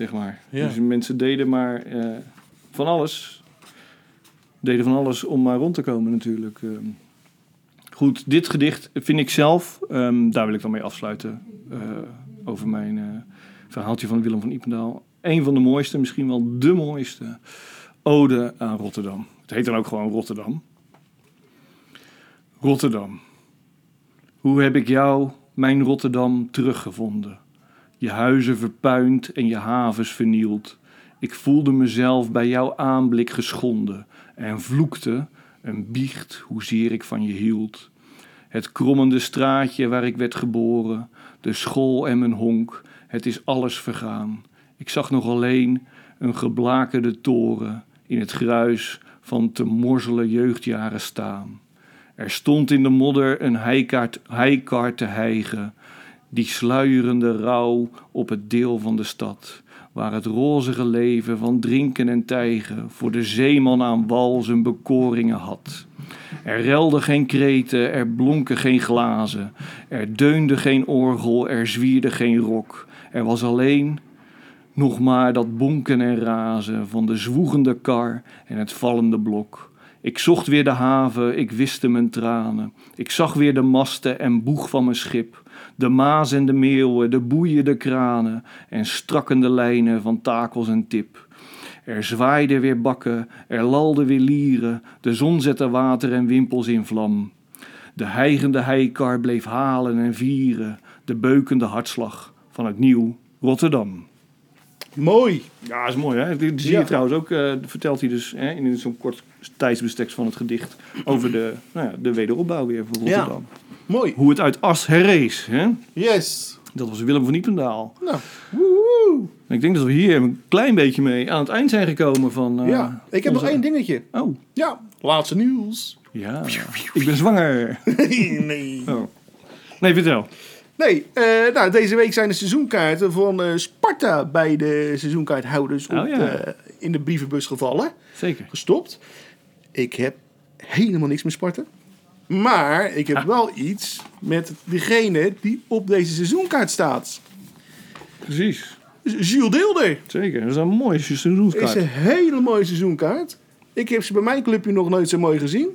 Zeg maar. Ja. Dus mensen deden maar eh, van alles. Deden van alles om maar rond te komen natuurlijk. Ehm. Goed, dit gedicht vind ik zelf, ehm, daar wil ik dan mee afsluiten, eh, over mijn eh, verhaaltje van Willem van Ipendaal. Een van de mooiste, misschien wel de mooiste ode aan Rotterdam. Het heet dan ook gewoon Rotterdam. Rotterdam. Hoe heb ik jou, mijn Rotterdam, teruggevonden? Je huizen verpuind en je havens vernield. Ik voelde mezelf bij jouw aanblik geschonden en vloekte, een biecht, hoezeer ik van je hield. Het krommende straatje waar ik werd geboren, de school en mijn honk, het is alles vergaan. Ik zag nog alleen een geblakerde toren in het gruis van te morzele jeugdjaren staan. Er stond in de modder een heikaart, heikar te hijgen, die sluierende rouw op het deel van de stad, waar het rozige leven van drinken en tijgen voor de zeeman aan wal zijn bekoringen had. Er relden geen kreten, er blonken geen glazen, er deunde geen orgel, er zwierde geen rok. Er was alleen nog maar dat bonken en razen van de zwoegende kar en het vallende blok. Ik zocht weer de haven, ik wiste mijn tranen. Ik zag weer de masten en boeg van mijn schip. De maas en de meeuwen, de boeien, de kranen en strakkende lijnen van takels en tip. Er zwaaiden weer bakken, er lalden weer lieren, de zon zette water en wimpels in vlam. De hijgende heikar bleef halen en vieren, de beukende hartslag van het nieuw Rotterdam. Mooi. Ja, is mooi hè. Dit zie Ja. je trouwens ook, eh, vertelt hij dus hè, in zo'n kort tijdsbestek van het gedicht over de, nou ja, de wederopbouw weer van Rotterdam. Mooi. Hoe het uit as herrees. Hè? Yes. Dat was Willem van Niependaal. Nou, woehoe. Ik denk dat we hier een klein beetje mee aan het eind zijn gekomen van... eh, ja, ik heb onze- nog één dingetje. Oh, Ja, laatste nieuws. ja. Ik ben zwanger. nee. Oh. Nee, vertel. Nee, eh, nou, deze week zijn de seizoenkaarten van eh, Sparta bij de seizoenkaarthouders op, Oh, ja. eh, in de brievenbus gevallen. Zeker. Gestopt. Ik heb helemaal niks met Sparta. Maar ik heb Ah. wel iets met degene die op deze seizoenkaart staat. Precies. Jules Deelder. Zeker. Dat is een mooie is seizoenskaart. een hele mooie seizoenkaart. Ik heb ze bij mijn clubje nog nooit zo mooi gezien.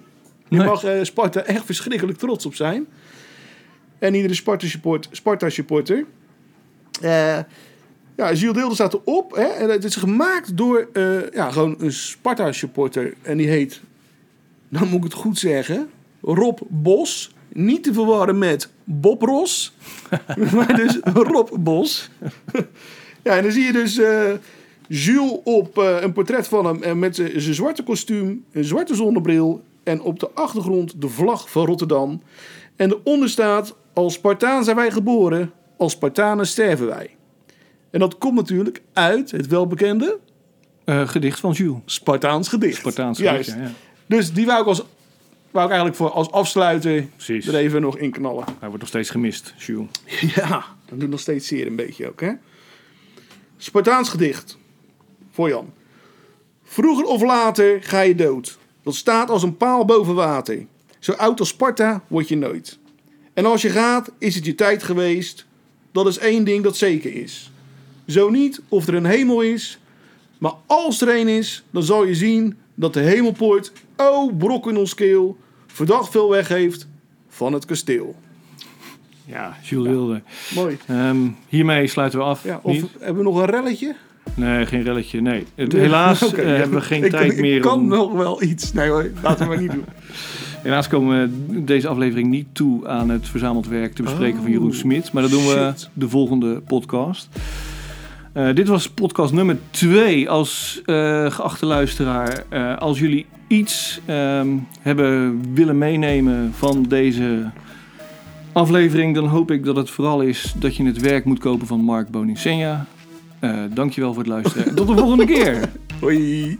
Je Nee. mag Sparta echt verschrikkelijk trots op zijn. En iedere Sparta, support, Sparta supporter. Eh, ja, Jules Deelder staat erop. Hè, en het is gemaakt door eh, ja, gewoon een Sparta supporter. En die heet, dan moet ik het goed zeggen, Rob Bos. Niet te verwarren met Bob Ros. maar dus Rob Bos. Ja, en dan zie je dus eh, Jules op een portret van hem eh, met zijn zwarte kostuum, een zwarte zonnebril en op de achtergrond de vlag van Rotterdam. En eronder staat, als Spartaan zijn wij geboren, als Spartanen sterven wij. En dat komt natuurlijk uit het welbekende Eh, gedicht van Jules. Spartaans gedicht. Spartaans Juist. gedicht, ja, ja. Dus die wou ik, als, wou ik eigenlijk voor als afsluiter Precies. er even nog in knallen. Hij wordt nog steeds gemist, Jules. Ja, dat doet nog steeds zeer een beetje ook, hè? Spartaans gedicht. Voor Jan. Vroeger of later ga je dood. Dat staat als een paal boven water. Zo oud als Sparta word je nooit. En als je gaat, is het je tijd geweest. Dat is één ding dat zeker is. Zo niet of er een hemel is. Maar als er een is, dan zal je zien dat de hemelpoort, oh brok in ons keel, verdacht veel weg heeft van het kasteel. Ja, Jules Wilde. Mooi. Ehm, hiermee sluiten we af. Ja, of Niet? hebben we nog een relletje? Nee, geen relletje. Nee. Het, helaas eh, hebben we geen Ik- tijd ik meer kan om... nog wel iets. Nee hoor, laten we maar niet doen. Helaas komen we deze aflevering niet toe aan het verzameld werk te bespreken van Jeroen Oh, Smit. Maar dat doen we shit. de volgende podcast. Eh, dit was podcast nummer 2 als eh, geachte luisteraar. Eh, als jullie iets ehm, hebben willen meenemen van deze aflevering, dan hoop ik dat het vooral is dat je het werk moet kopen van Mark Bonicenja. Eh dankjewel voor het luisteren. en tot de volgende keer. Hoi.